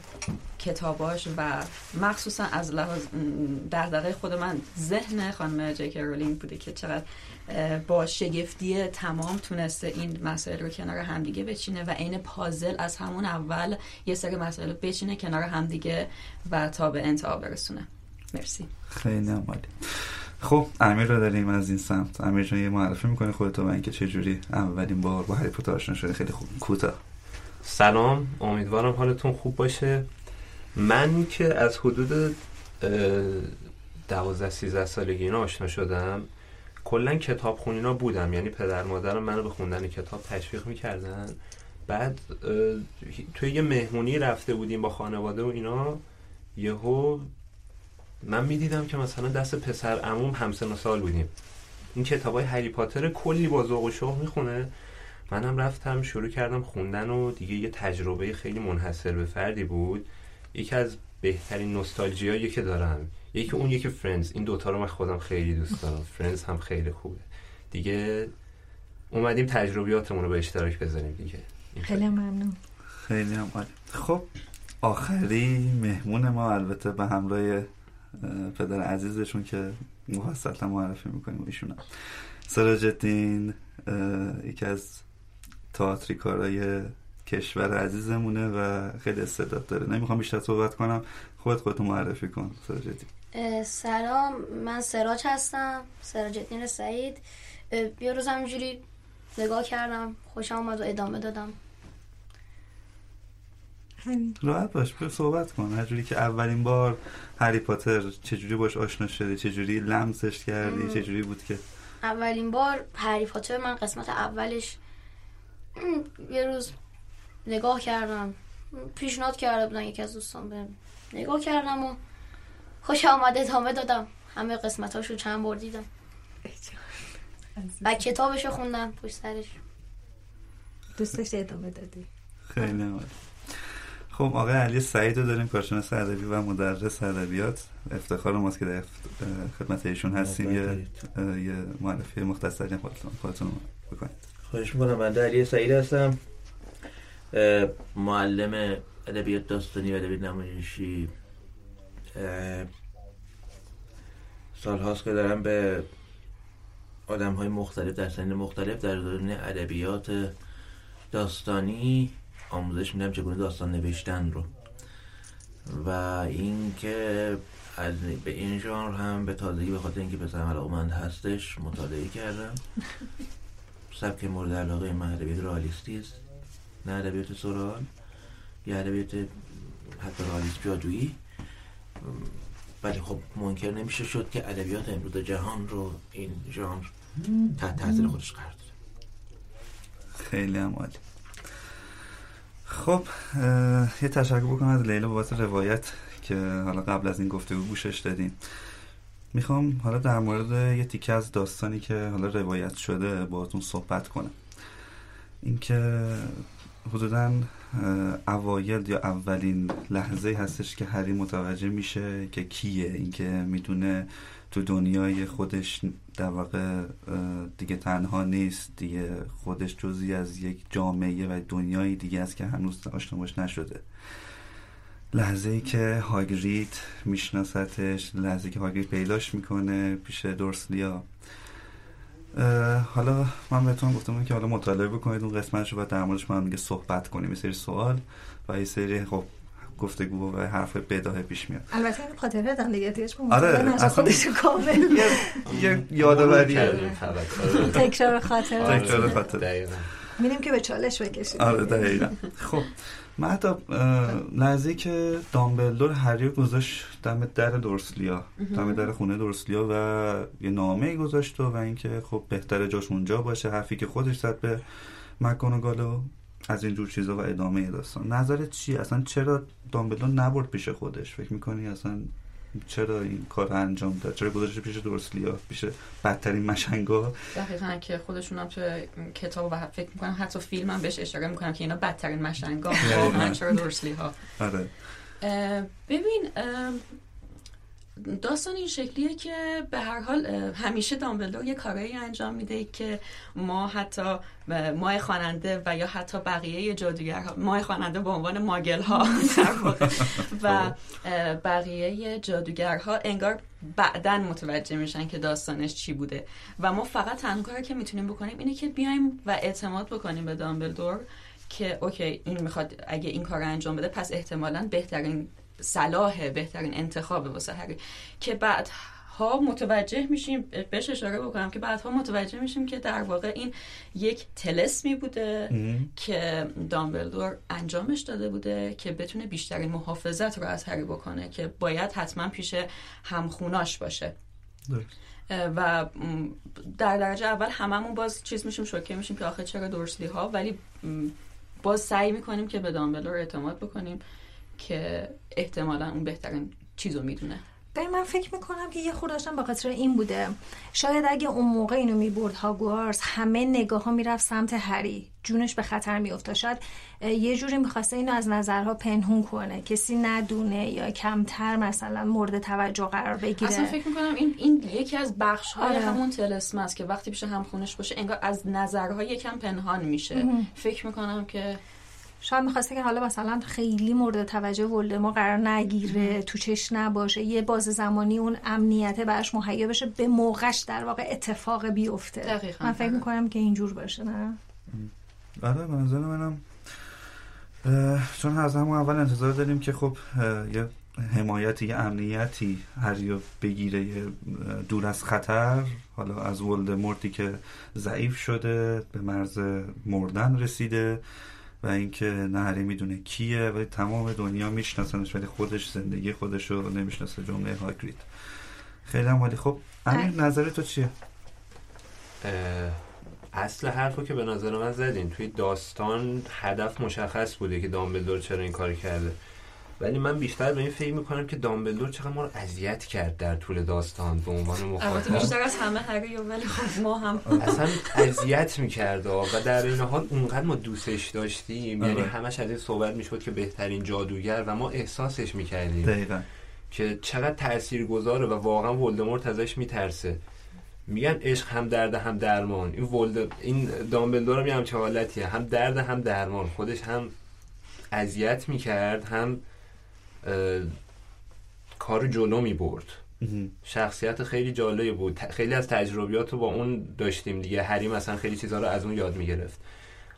S3: کتاباش و مخصوصا از لحاظ دغدغه خود من ذهن خانم جیک رولینگ بوده که چقدر با شگفتی تمام تونسته این مسائل رو کنار همدیگه بچینه و عین پازل از همون اول یه سری مسائل بچینه کنار همدیگه و تا به انتها برسونه. مرسی.
S2: خیلی عمالی خب امیر رو داریم از این سمت. امیر جان یه معرفی می‌کنه خودتو و اینکه چجوری اولین بار با هری پاتر آشنا شده خیلی خوب. کوتاه.
S4: سلام. امیدوارم حالتون خوب باشه. من که از حدود دوازده سیزده سالگی اینا آشنا شدم کلا کتاب خونینا بودم. یعنی پدر مادرم منو به خوندن کتاب تشویق می‌کردن. بعد توی یه مهمونی رفته بودیم با خانواده و اینا یهو من می‌دیدم که مثلا دست پسر عموم همسن و سال بودیم. این کتاب های هری پاتر کلی با ذوق و شوق می‌خونه. منم رفتم شروع کردم خوندن و دیگه یه تجربه خیلی منحصر به فردی بود. یکی از بهترین نوستالژیایی که دارم. یکی اون یکی Friends. این دوتا رو من خودم خیلی دوست دارم. Friends هم خیلی خوبه. دیگه اومدیم تجربیاتمون رو به اشتراک بذاریم دیگه.
S1: خیلی ممنون.
S2: خیلی هم خب آخری مهمون ما البته به همراه پدر عزیزشون که مفصلتر معرفی می‌کنیم ایشون سراجتین یکی از تئاتری کارای کشور عزیزمونه و خیلی استعداد داره. نمی‌خوام بیشتر صحبت کنم. خودت خودتو معرفی کن سراجتین
S5: سلام من سراج هستم. سراجتین سعید. یه روز همینجوری نگاه کردم. خوشم آمد و ادامه دادم.
S2: راحت باش به صحبت کن. هرجوری که اولین بار هری پاتر چجوری باش آشنا شدی؟ چجوری لمسش کردی؟ چجوری بود که؟
S5: اولین بار هری پاتر من قسمت اولش یه روز نگاه کردم. پیشنهاد کرده بودن یکی از دوستان به نگاه کردم و خوش آمده ادامه دادم. همه قسمتاشو چند بار دیدم. و کتابشو خوندم پشت سرش.
S1: دوستش ادامه دادی.
S2: خیلی عالی. خب آقای علی سعید رو داریم کارشناس ادبی و مدرس ادبیات. افتخار ماست که در خدمت ایشون هستیم. یه یه معرفی مختصری خودتون خودتون بکنید.
S6: خواهش می‌کنم من علی سعید هستم. معلم ادبیات داستانی و ادبیات نمایشی. سال هاست که دارم به آدم های مختلف در سنین مختلف در زمینه ادبیات داستانی آموزش میدم چگونه داستان نوشتن رو. و اینکه از به این ژانر هم به تازگی به خاطر اینکه پسرم علاقمند هستش مطالعه کردم. سبک مورد علاقه من ادبیات رالیستی است نه ادبیات سورال یا ادبیات حتی رالیست جادویی. ولی خب منکر نمیشه شد که ادبیات امروز جهان رو این ژانر تحت تاثیر خودش قرار داده.
S2: خیلی هم عالی. خب یه تشکر بکنم از لیلا بابت روایت که حالا قبل از این گفته گوشش دادیم. می‌خوام حالا در مورد یه تیکه از داستانی که حالا روایت شده باهاتون صحبت کنم. اینکه حدودا اوایل یا اولین لحظه هستش که هری متوجه میشه که کیه. اینکه می‌دونه تو دنیای خودش در واقع دیگه تنها نیست. دیگه خودش جزی از یک جامعه و دنیای دیگه است که هنوز آشنا نشده. لحظه ای که هاگرید میشناستش لحظه که هاگرید پیداش می‌کنه پیش دورسلیا. حالا من بهتون گفتم که حالا مطالعه بکنید اون قسمتش رو در موردش من میگه صحبت کنیم. یه سری سوال و یه سری خب گفتگو و حرف بداهه پیش میاد.
S1: البته این خاطره دارم دیگه دیگه
S2: آره، اصلا-
S1: خودش کامل.
S2: یه یادآوری.
S1: تکرار خاطره.
S2: تکرار خاطره.
S4: دقیقاً.
S1: میریم که به چالش بکشیم
S2: آره دقیقا. خب مهتاب لحظه که دامبلدور هری رو گذاشت دم در دورسلیا دم در خونه دورسلیا و یه نامه گذاشت و اینکه خب بهتره جاش اونجا باشه حرفی که خودش زد به مکانوگالو از این جور چیزا و ادامه داستان. نظرت چی اصلا چرا دامبلدور نبرد پیش خودش؟ فکر می‌کنی اصلا چرا این کار انجام داد؟ چرا گذاشت پیش دورسلیا پیش بدترین مشنگا؟
S3: دقیقا که خودشون هم توی کتاب و فکر می‌کنم حتی فیلم هم بهش اشاره می‌کنم که اینا بدترین مشنگا. چرا درسلی ها
S2: آره.
S3: ببین داستان این شکلیه که به هر حال همیشه دامبلدور یه کارایی انجام میده که ما حتی ما خواننده و یا حتی بقیه جادوگرها ما خواننده به عنوان ماگل ها واقع. و بقیه جادوگرها انگار بعدا متوجه میشن که داستانش چی بوده. و ما فقط تنها کاری که می‌تونیم بکنیم اینه که بیایم و اعتماد بکنیم به دامبلدور که اوکی این می‌خواد اگه این کار انجام بده پس احتمالا بهترین صلاح بهترین انتخاب واسه هری که بعد ها متوجه میشیم بهش اشاره بکنم که بعدها متوجه میشیم که در واقع این یک تلسمی بوده
S2: ام.
S3: که دامبلدور انجامش داده بوده که بتونه بیشترین محافظت رو از هری بکنه که باید حتما پیش همخوناش باشه
S2: درست.
S3: و در درجه اول هممون باز چیز میشیم شوکه میشیم که آخه چرا دورسلی ها ولی باز سعی می‌کنیم که به دامبلدور اعتماد بکنیم که احتمالا اون بهترین چیزو می‌دونه.
S1: ببین من فکر می‌کنم که یه خورداشم به خاطر این بوده. شاید اگه اون موقع اینو می‌برد هاگوارس همه نگاه ها می‌رفت سمت هری. جونش به خطر میافتاد. شاید یه جوری می‌خواسته اینو از نظرها پنهون کنه. کسی ندونه یا کمتر مثلا مورد توجه قرار بگیره.
S3: اصلا فکر می‌کنم این این یکی از بخش های
S1: آره.
S3: همون تلسم است که وقتی پیش همخونش باشه انگار از نظرها یکم پنهان میشه. فکر می‌کنم که
S1: شاید می‌خواسته که حالا مثلا خیلی مورد توجه ولدمور قرار نگیره تو چش نباشه یه باز زمانی اون امنیته براش مهیا بشه به موقعش در واقع اتفاق بیفته.
S3: دقیقاً.
S1: من فکر می‌کنم که اینجور باشه نه؟
S2: آره به نظر منم چون از همون اول انتظار داریم که خب یه حمایتی یه امنیتی هریو بگیره یه اه، دور از خطر. حالا از ولدمورتی که ضعیف شده به مرز مردن رسیده. و اینکه نه هری می‌دونه کیه ولی تمام دنیا میشناسنش ولی خودش زندگی خودش رو نمی‌شناسه جمله هاگرید خیلی هم ولی خب امیر نظر تو چیه؟
S4: اصل حرفو که به نظر من زدین. توی داستان هدف مشخص بوده که دامبلدور چرا این کار کرده. ولی من بیشتر به این فکر می‌کنم که دامبلدور چقدر ما رو اذیت کرد در طول داستان به عنوان
S3: البته
S4: مخاطب.
S3: بیشتر از همه هری ولی خب ما هم.
S4: اصلا اذیت می‌کرد و در این حال اونقدر ما دوستش داشتیم. یعنی
S2: آره.
S4: همش از این صحبت می‌شد که بهترین جادوگر و ما احساسش می‌کردیم.
S2: دقیقا.
S4: که چقدر تأثیر گذاره و واقعا ولدمورت ازش میترسه. میگن عشق هم درد هم درمان. این ولد این دامبلدور هم یه همچه حالتیه. هم درد هم درمان. خودش هم اذیت می‌کرد هم کار جلو می‌برد شخصیت خیلی جالبی بود. خیلی از تجربیات رو با اون داشتیم دیگه. هری مثلا خیلی چیزها رو از اون یاد می‌گرفت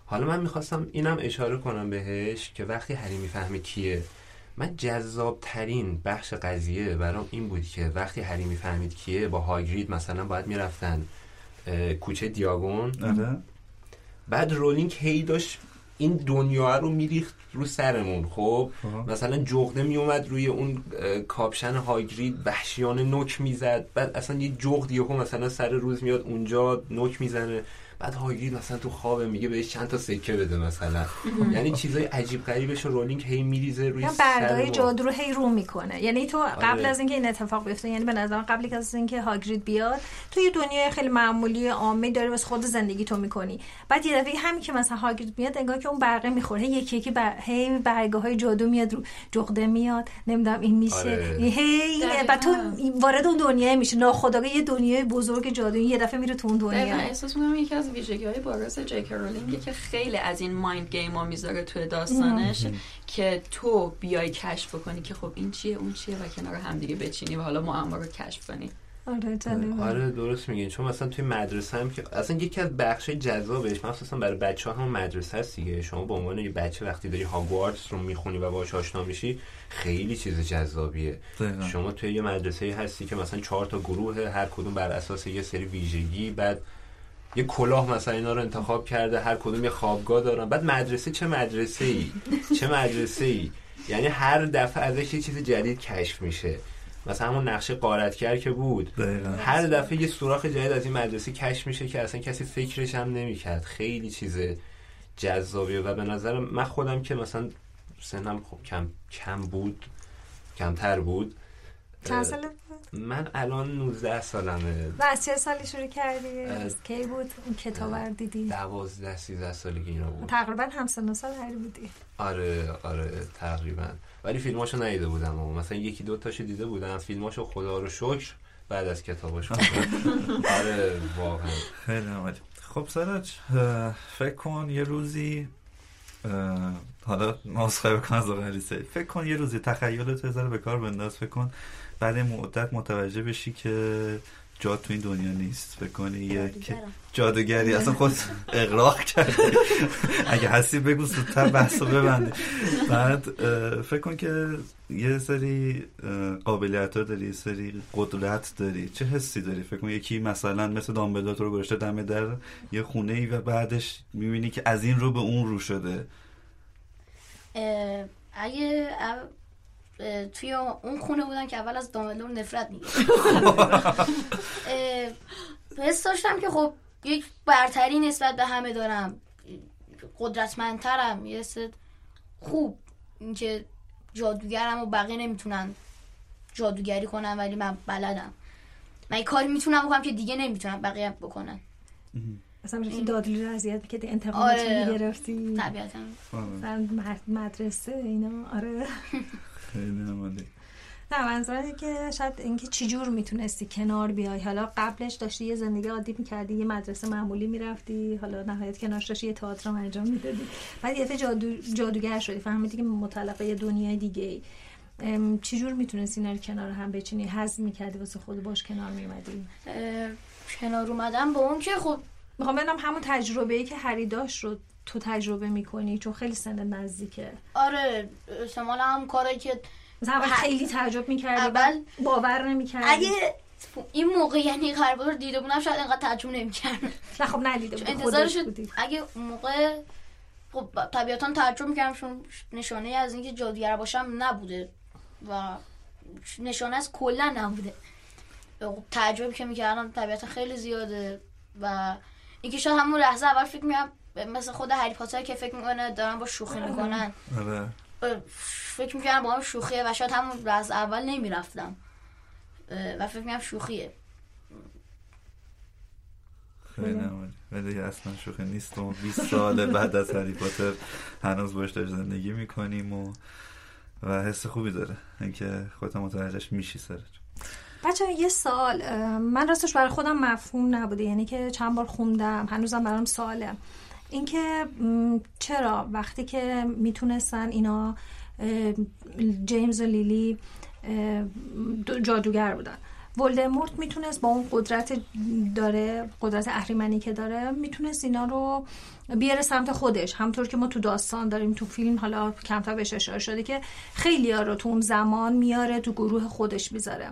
S4: حالا من می‌خواستم اینم اشاره کنم بهش که وقتی هری می‌فهمه کیه من جذاب ترین بخش قضیه برام این بود که وقتی هری می‌فهمید کیه با هاگرید مثلا باید می‌رفتن کوچه دیاگون.
S2: آره.
S4: بعد رولینگ هی داشت این دنیا رو میریخت رو سرمون خب. مثلا جغده میومد روی اون کاپشن هاگرید وحشیانه نوک می‌زد. بعد اصلا یه جغد یهو مثلا سر روز میاد اونجا نوک می‌زنه. بعد هاگرید مثلا تو خوابه میگه بهش چند تا سکه بده مثلا. یعنی چیزای عجیب غریبش رو رولینگ هی میریزه روی ما.
S1: جادو رو هی رو می‌کنه. یعنی تو قبل
S4: آره.
S1: از اینکه این اتفاق بیفته یعنی به نظر قبل از اینکه هاگرید بیاد تو یه دنیای خیلی معمولی عامه داری واسه خود زندگی تو می‌کنی. بعد یه دفعه همین که مثلا هاگرید میاد انگار که اون برقه می‌خوره. هی یکی یکی بر... هی برگه های جادو میاد رو جغده میاد. نمی‌دونم این میشه.
S4: آره.
S1: هی. بعد تو وارد اون دنیای میشه ناخداگاه یه دنیای بزرگ جادویی. یه دفعه میره تو اون دنیا
S3: احساس می‌کنم یکی از ویژگی های بارز جیک رولینگه که خیلی از این مایند گیم ها می‌ذاره توی داستانش که تو بیای کشف کنی که خب این چیه اون چیه و کنار هم دیگه بچینی و حالا معما رو کشف کنی
S1: آره
S4: آره درست میگین. چون مثلا توی مدرسه هم که اصلا یکی از بخش جذابش مخصوصا برای بچه ها هم مدرسه هست دیگه. شما به عنوان یه بچه وقتی داری هاگوارتس رو می‌خونی و باهاش آشنا میشی خیلی چیز جذابیه.
S2: دقیقاً.
S4: شما توی یه مدرسه هستی که مثلا چهار تا گروه هر کدوم بر اساس یه سری ویژگی بعد یه کلاه مثلا اینا رو انتخاب کرده هر کدوم یه خوابگاه دارن. بعد مدرسه چه مدرسه ای چه مدرسه ای یعنی هر دفعه ازش یه چیز جدید کشف میشه. مثلا همون نقشه قارتگر که بود.
S2: دقیقا.
S4: هر دفعه یه سوراخ جدید از این مدرسه کشف میشه که اصلا کسی فکرش هم نمی‌کرد. خیلی چیز جذابیه و به نظر من خودم که مثلا سنم خب کم کم بود کمتر بود.
S1: چند سال؟
S4: من الان 19 سالمه.
S1: و از چه سالی شروع کردی؟ کی بود؟ اون کتاب رو دیدی؟
S4: دوازده سیزده سالگی اینا بود.
S1: تقریبا همسن سال هری بودی.
S4: آره آره تقریبا. ولی فیلماشو ندیده بودم و مثلا یکی دو تاشو دیده بودم. فیلماشو خدا رو شکر بعد از کتاباش آره واقعا.
S2: خیلی عالی. خب سراج اه، فکر کن یه روزی حالا نسخه بکن از آقای فکر کن یه روزی تخیلت ذره به کار بنداز. فکر کن بعد مدت متوجه بشی که جا تو این دنیا نیست. فکر کنی یه که
S5: جادوگرم.
S2: جادوگری. اصلا خود اقراق کرده. اگه هستی بگو زودتر بحث رو ببنده. بعد فکر کن که یه سری قابلیت ها داری یه سری قدرت داری. چه حسی داری؟ فکر کن یکی مثلا مثل دامبلدور تو رو گذاشته دم در یه خونه ای و بعدش می‌بینی که از این رو به اون رو شده.
S5: اگه توی اون خونه بودم که اول از دامبلدور نفرت میگه حس داشتم که خب یک برتری نسبت به همه دارم. قدرتمندترم. یه حس خوب. اینکه جادوگرم و بقیه نمی‌تونن جادوگری کنن ولی من بلدم. من کاری می‌تونم بکنم که دیگه نمی‌تونم بقیه بکنن.
S1: مثلا می‌رفتی دادلی رو اذیت می‌کردی؟ انتقامات
S5: آره.
S1: می‌گرفتی؟
S5: طبیعتا.
S1: مدرسه اینا؟ آره.
S2: خیلی عالی.
S1: نه منظورم اینه که شاید اینکه چجور می‌تونستی کنار بیای. حالا قبلش داشتی یه زندگی عادی می‌کردی یه مدرسه معمولی می‌رفتی. حالا نهایت کنارش داشتی یه تئاتر رو انجام می‌دادی. بعد یه جادو جادوگر شدی. فهمیدی که مطلقه یه دنیای دیگه ای چجور می‌تونستی اینا رو کنار هم بچینی؟ هضم می‌کردی واسه خود باش کنار میومدی
S5: کنار اومدم با اون که خب
S1: می‌خوام ببینم همون تجربه ای که هری داشت رو تو تجربه می‌کنی؟ چون خیلی سن نزدیکه.
S5: آره احتمالا هم کاری که
S1: مثلا اول خیلی تعجب می‌کردی
S5: اول-
S1: باور نمی‌کردی؟
S5: اگه این موقع یعنی قرار رو دیده بودم شاید اینقدر تعجب نمی‌کردم.
S1: نه خب ندیده بودی
S5: انتظارش
S1: بودی.
S5: اگه موقع خب طبیعتا تعجب می‌کردم چون نشانه از اینکه جادوگر باشم نبوده و نشانه از کلا نبوده. خب تعجب که می‌کردم طبیعتا خیلی زیاده و اینکه شاید همون لحظه اول فکر می‌کنم مثل خود هری پاتر که فکر می‌کنه دارن با شوخی می‌کنن.
S2: آره.
S5: فکر می‌کردم با هم شوخیه و شاید همون لحظه اول نمی‌رفتم. و فکر می‌کنم شوخیه.
S2: خیلی. ولی اصلا شوخی نیست و 20 سال بعد از هری پاتر هنوز باش داری زندگی می‌کنیم و و حس خوبی داره. اینکه خودت متوجهش میشی سرش
S1: بچه یه سال من راستش برای خودم مفهوم نبوده. یعنی که چند بار خوندم. هنوزم برام ساله اینکه چرا وقتی که می‌تونستن اینا جیمز و لیلی جادوگر بودن. ولدمورت می‌تونست با اون قدرت داره قدرت اهریمنی که داره می‌تونست اینا رو بیاره سمت خودش. همطور که ما تو داستان داریم تو فیلم حالا کمتر بهش اشاره شده که خیلی ها رو تو اون زمان میاره تو گروه خودش می‌ذاره.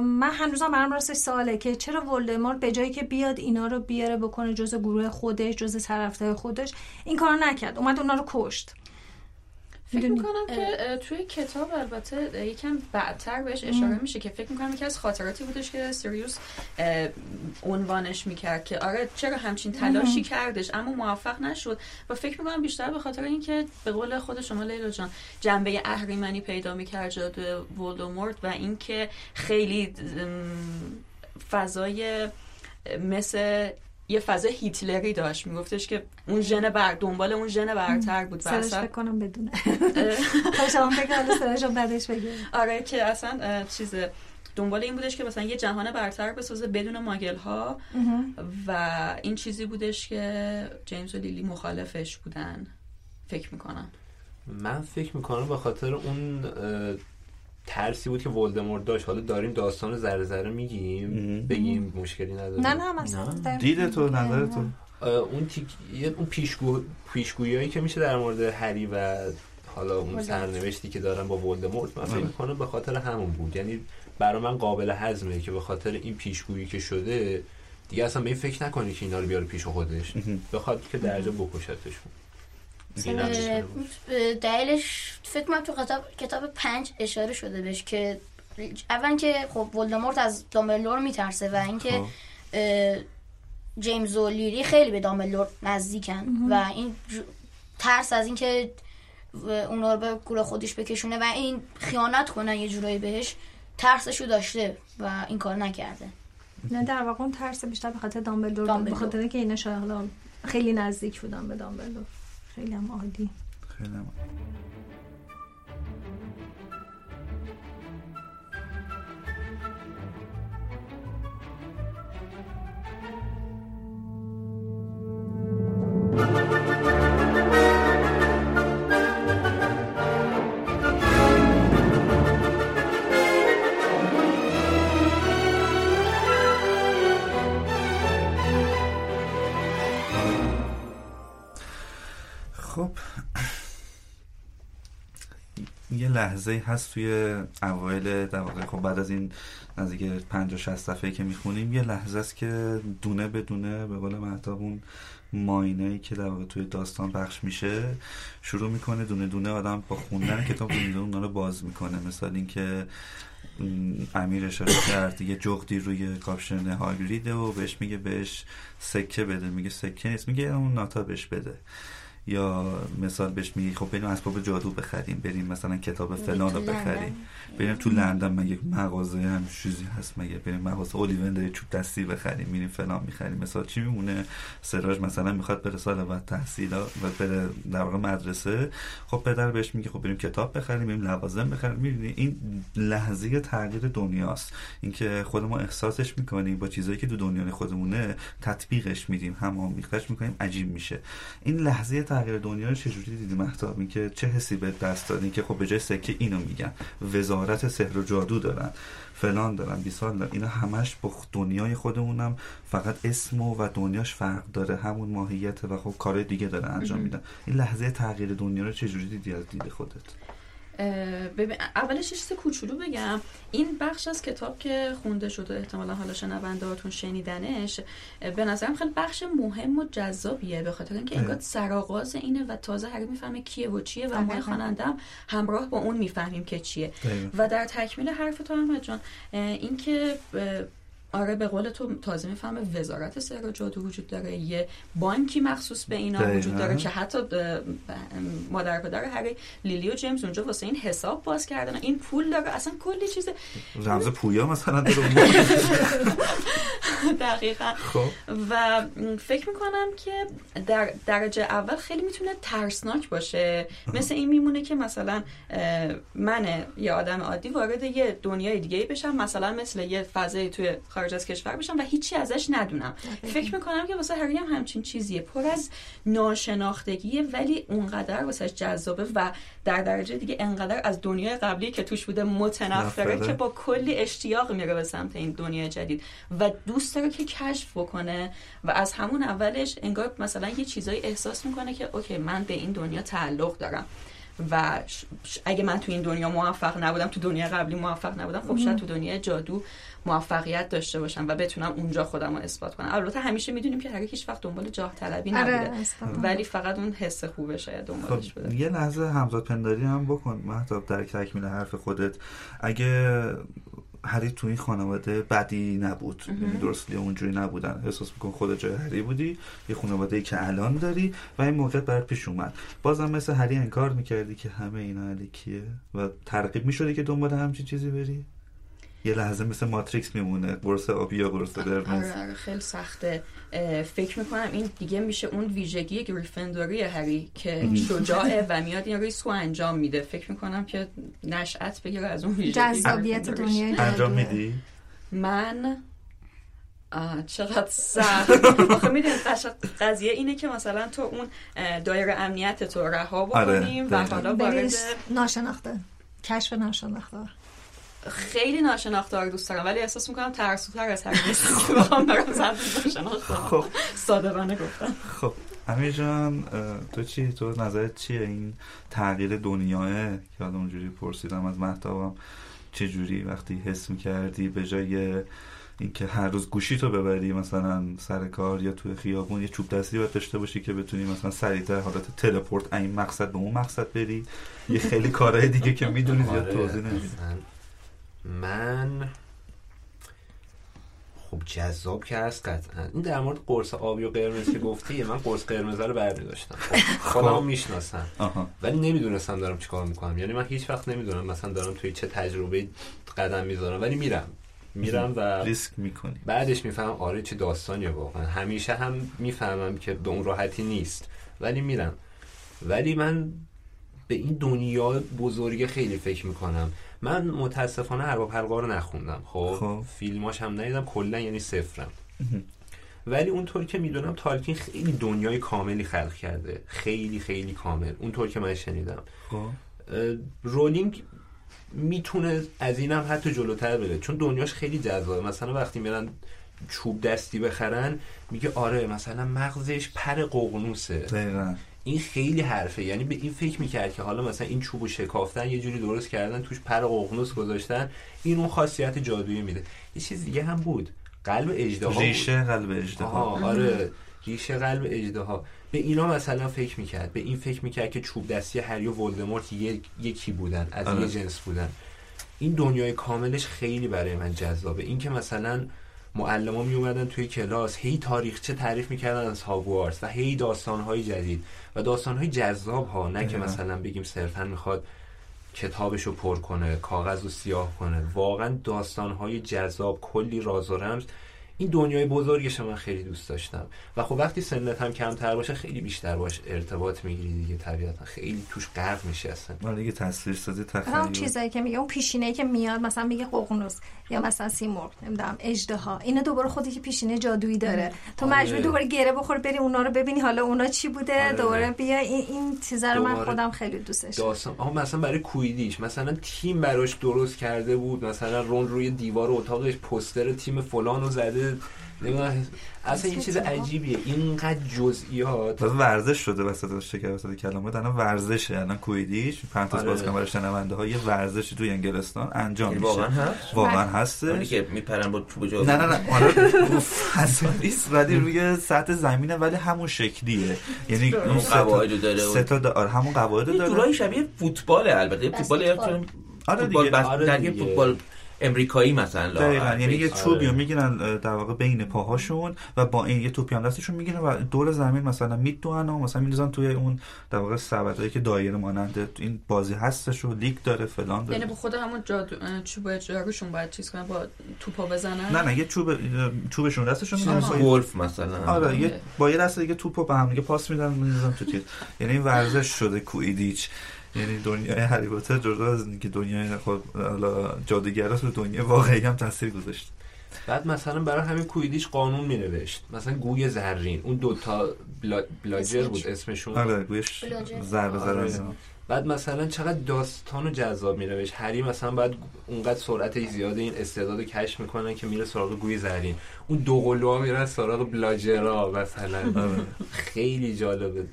S1: من هنوزم برام راستش سواله که چرا ولدمورت به جایی که بیاد اینا رو بیاره بکنه جز گروه خودش جز طرفدار خودش؟ این کار نکرد. اومد اونا رو کشت.
S3: فکر؟ می‌کنم که توی کتاب البته یکم بعدتر بهش اشاره میشه که فکر می‌کنم یکی از خاطراتی بودش که سیریوس عنوانش می‌کرد که آره چرا همچین تلاشی کردش اما موفق نشد. و فکر می‌کنم بیشتر به خاطر اینکه به قول خود شما لیلا جان جنبه اهریمنی پیدا می‌کرد جادو ولدمورت و اینکه خیلی فضای مثل یه فضای هیتلری داشت. میگفتش که اون ژن بر دنبال اون ژن برتر بود
S1: سرش فکر کنم بدونه. فکر کنم سرش بعدش بگه.
S3: آره که اصلا چیز دنبال این بودش که مثلا یه جهان برتر بسازه بدون ماگل ها و این چیزی بودش که جیمز و لیلی مخالفش بودن. فکر می‌کنم.
S4: من فکر می‌کنم به خاطر اون ترسی بود که ولدمورت داشت. حالا داریم داستان ذره ذره میگیم. بگیم مشکلی نداره.
S1: نه نه مثلا
S2: دید تو نظر تو
S4: اون تیک... یه- اون پیشگو... پیشگویی که میشه در مورد هری و حالا اون. سرنوشتی که دارن با ولدمورت من فکر
S2: آره.
S4: می‌کنم به خاطر همون بود. یعنی برای من قابل هضمه که به خاطر این پیشگویی که شده دیگه اصلا به این فکر نکنی که اینا رو بیاره پیش خودش. بخواد که درجا بکشتشون
S5: دلیلش فکر کنم تو کتاب کتاب پنج اشاره شده بهش که اول که خب ولدمورت از دامبلدور میترسه و اینکه
S2: خب.
S5: جیمز و لیری خیلی به دامبلدور نزدیکن و این ترس از اینکه اونا رو به گروه خودش بکشونه و این خیانت کنن یه جورایی بهش ترسشو داشته و این کار نکرده
S1: نه در واقع اون ترس بیشتر به خاطر دامبلدور بود. به. خاطر اینکه اینا خیلی نزدیک بودن به دامبلدور خیلی هم عالی
S2: خیلی هم. خب لحظه هست توی اوایل در واقع خب بعد از این نزدیک 50 60 صفحه که می‌خونیم یه لحظه است که دونه به دونه به قول مهتاب اون ماینایی که در واقع توی داستان پخش میشه شروع می‌کنه دونه دونه آدم با خوندن کتاب دونه دونه رو باز می‌کنه. مثال اینکه امیر اشاره کرد یه جغدی روی کاپشن هاگریده و بهش میگه بهش سکه بده. میگه سکه نیست میگه اون ناتا بهش بده. یا مثال بهش میگه خب بریم اسباب جادو بخریم بریم مثلا کتاب فلان رو. بخریم. بریم تو لندن مگه مغازه هم چیزی هست؟ مگه بریم مغازه اولیون داره چوب دستی بخریم میریم فلان می‌خریم. مثال چی میمونه؟ سراج مثلا می‌خواد بره سال بعد تحصیل و بره در واقع مدرسه. خب پدر بهش میگه خب بریم کتاب بخریم بریم لوازم بخریم. می‌بینی این لحظه تغییر دنیاست. اینکه خود ما احساسش می‌کنیم با چیزایی که تو دنیای خودمونه تطبیقش میدیم هم آمیختش می‌کنیم عجیب میشه. این لحظه تغییر دنیا رو چجوری دیدی مهتاب؟ این که چه حسی به دست دادین که خب به جای سکه اینو میگن. وزارت سحر و جادو دارن. فلان دارن بیسال دارن. اینا همش با دنیای خودمونم. فقط اسم و, دنیاش فرق داره. همون ماهیت و خب کار دیگه داره انجام میدن. این لحظه تغییر دنیا رو چجوری دیدی از دید خودت؟
S3: ببین اولش یه چیز کوچولو بگم این بخش از کتاب که خونده شده احتمالا حالا شنوندهاتون شنیدنش به نظرم خیلی بخش مهم و جذابیه به خاطر اینکه انگار سرآغاز اینه و تازه هری می‌فهمه کیه و چیه و ما
S1: دقیقاً.
S3: خوانندم همراه با اون می‌فهمیم که چیه. و در تکمیل حرف تو احمد جان اینکه آره به قول تو تازه می‌فهمه وزارت سحر و جادو وجود داره یه بانکی مخصوص به اینا
S2: دقیقاً.
S3: وجود داره که حتی مادر پدر هری لیلی و جیمز اونجا واسه این حساب باز کردن این پول داره اصلا کلی چیز
S2: رمز پویا مثلا داره.
S3: دقیقا
S2: خب
S3: و فکر می‌کنم که در درجه اول خیلی می‌تونه ترسناک باشه مثل این میمونه که مثلا من یه آدم عادی وارد یه دنیای دیگه بشم مثلا مثل یه فضایی توی خارج از کشور بشم و هیچی ازش ندونم. فکر می‌کنم که واسه هری هم همچین چیزیه. پر از ناشناختگیه ولی اونقدر واسه جذابه و در درجه دیگه انقدر از دنیای قبلی که توش بوده متنفره
S2: نفره.
S3: که با کلی اشتیاق میره به سمت این دنیای جدید و دوست داره که کشف بکنه و از همون اولش انگار مثلا یه چیزایی احساس می‌کنه که اوکی من به این دنیا تعلق دارم. و ش- ش- اگه من تو این دنیا موفق نبودم تو دنیا قبلی موفق نبودم خب شاید تو دنیای جادو موفقیت داشته باشم و بتونم اونجا خودم رو اثبات کنم. البته همیشه می‌دونیم که هر هیچ وقت دنبال جاه طلبی
S1: آره
S3: نبوده. ولی فقط اون حس خوبه شاید دنبالش
S2: خب
S3: بوده.
S2: یه لحظه همزاد پنداری هم بکن. مهتاب در تکمیل حرف خودت. اگه هری تو این خانواده بدی نبود. یعنی درستلی اونجوری نبودن. احساس میکن خود جای هری بودی. یه خانواده که الان داری و این موقعیت برات پیش اومد. بازم مثل هری انکار می‌کردی که همه اینا علیکیه و ترغیب می‌شدی که دنبال همچین چیزی بری؟ یه لحظه مثل ماتریکس میمونه. قرص آبی یا قرص قرمز
S3: آره آره خیلی سخته. فکر می‌کنم این دیگه میشه اون ویژگی گریفندوری هری که شجاعه و میاد این ریسک رو انجام میده. فکر می‌کنم که نشأت بگیره از اون ویژگی
S1: جذابیت. دنیای
S2: انجام. میدی؟
S3: من آه، چقدر سخت. آخه می‌دونی قضیه اینه که مثلا تو اون دایره امنیت تو رها
S2: آره،
S3: بکنیم و. حالا وارد
S1: ناشناخته. کشف ناشناخته.
S3: خیلی ناشناخته رو دوست دارم ولی احساس می‌کنم ترسوتر از هر کسی که بخوام برم سمت ناشناخته
S2: خب.
S3: صادقانه گفتم.
S2: خب. امیر جان تو چی؟ تو نظرت چیه این تغییر دنیاه؟ که حالا اونجوری پرسیدم از مهتابم چه جوری وقتی حس می‌کردی به جای اینکه هر روز گوشی تو ببری مثلا سر کار یا توی خیابون یه چوب دستی باید داشته باشی که بتونی مثلا سریعتر حالت تلپورت این مقصد به اون مقصد بری؟ یه خیلی کارهای دیگه که می‌دونی زیاد
S4: آره،
S2: توضیح نمیدی.
S4: من خب جذاب که هست قطعا. این در مورد قرص آبی و قرمز که گفتی من قرص قرمز رو برمیداشتم. خب خودم می‌شناسم.
S2: آها.
S4: ولی نمی‌دونستم دارم چیکار می‌کنم. یعنی من هیچ وقت نمی‌دونم مثلا دارم توی چه تجربه قدم می‌ذارم ولی میرم. میرم و
S2: ریسک می‌کنی.
S4: بعدش می‌فهمم آره چه داستانیه واقعا. همیشه هم می‌فهمم که به اون راحتی نیست. ولی میرم. ولی من به این دنیا بزرگ خیلی فکر می‌کنم. من متاسفانه ارباب حلقه رو نخوندم. خب,
S2: خب.
S4: فیلماش هم ندیدم کلا یعنی صفرم. ولی اونطور که می‌دونم تالکین خیلی دنیای کاملی خلق کرده. خیلی خیلی کامل. اونطور که من شنیدم.
S2: خب.
S4: رولینگ می‌تونه از اینم حتی جلوتر بره. چون دنیاش خیلی جذابه. مثلا وقتی میرن چوب دستی بخرن میگه آره مثلا مغزش پر ققنوسه.
S2: دقیقا.
S4: این خیلی حرفه. یعنی به این فکر می‌کرد که حالا مثلا این چوبو شکافتن یه جوری درست کردن توش پر ققنوس گذاشتن این اون خاصیت جادویی میده. یه چیز دیگه هم بود. قلب اجدها
S2: ریشه قلب اجده
S4: آها آره. ریشه قلب اجدها به اینا مثلا فکر می‌کرد. به این فکر می‌کرد که چوب دستی هری و ولدمورت یک- یکی بودن از
S2: آره.
S4: یه جنس بودن. این دنیای کاملش خیلی برای من جذابه. این که مثلا معلم ها می اومدن توی کلاس هی تاریخچه تعریف می‌کردن از هاگوارتس و هی داستانهای جدید. و داستانهای جذاب ها نه که. مثلا بگیم صرفا می‌خواد کتابشو پر کنه کاغذ رو سیاه کنه. واقعا داستانهای جذاب کلی راز و رمز. این دنیای بزرگش من خیلی دوست داشتم. و خب وقتی سنت هم کمتر باشه خیلی بیشتر باش ارتباط می‌گیری دیگه طبیعتا. خیلی توش غرق میشی اصلا.
S2: آره دیگه تصویر سازی
S7: مثلا اون چیزایی که میگه اون پیشینه که میاد مثلا میگه ققنوس. یا مثلا سیمرغ نمی‌دونم اژدها. اینا دوباره خودی که پیشینه جادویی داره. تو
S4: آره.
S7: مجبور دوباره گره بخور بری اونا رو ببینی حالا اونا چی بوده.
S4: آره.
S7: دوباره بیا این این چیزا رو من خودم خیلی دوستش.
S4: داستان آها مثلا برای کویدیش مثلا تیم براش درست کرده بود. مثلا رون روی دیوار اتاقش پستر تیم فلان رو زده. اصلا یه چیز عجیبیه. اینقدر جزئیات.
S2: تازه ورزش شده وسط شکر وسط کلمه الان ورزشه. الان کویدیش. پرانتز
S4: آره.
S2: باز برای شنونده ها. یه ورزشی توی انگلستان انجام
S6: یعنی
S2: میشه.
S6: واقعا هست؟
S2: واقعا
S6: اونی
S2: هستش.
S6: که میپرن با چوب جا.
S2: نه نه نه. اصلا نیست. ولی روی سطح زمینه. ولی همون شکلیه. یعنی اون سه تا-
S6: قواعد داره.
S2: سه تا دا- آره همون قواعد
S6: یه
S2: داره.
S6: جورایی شبیه فوتباله البته. فوتبال
S2: آره
S6: فوتبال
S2: دیگه.
S6: بس
S4: آره.
S6: فوتبال امریکایی مثلا
S2: دقیقا. یعنی یه
S4: آره.
S2: چوبی رو می‌گیرن در واقع بین پاهاشون و با این یه توپی هم دستشون می‌گیرن و دور زمین مثلا میدوئن و مثلا میندازن توی اون در واقع سبدایی که دایره ماننده این بازی هستش و لیگ داره فلان
S3: یعنی
S2: داره
S3: با خود همون جادو چوب جاروشون باید چیز کنن با توپا بزنن؟
S2: نه نه یه چوب چوبشون دستشون می‌گیرن.
S6: گلف مثلا.
S2: آره یه
S3: آره.
S2: با یه دست دیگه توپو به هم دیگه پاس میدن میندازن تو تیر. یعنی این ورزش شده کویدیچ. یعنی دنیای هری پاتر جدا از اینکه دنیای خود حالا جادوگرا تو دنیای واقعی هم تاثیر گذاشته
S4: بعد مثلا برای همین کویدیش قانون مینوشت. مثلا گوی زرین. اون دوتا بلا... بلاجر. بود اسمشون.
S2: آره گویش
S5: بلاجر.
S2: ضربه
S4: آره. بعد مثلا چقدر داستان و جذاب مینوشت. هری مثلا بعد اونقدر سرعتش زیاده این استعداد رو کشف می‌کنه که میره سراغ گوی زرین. اون دو قلوها میرن سراغ بلاجرا مثلا.
S2: آره.
S4: خیلی جالبه.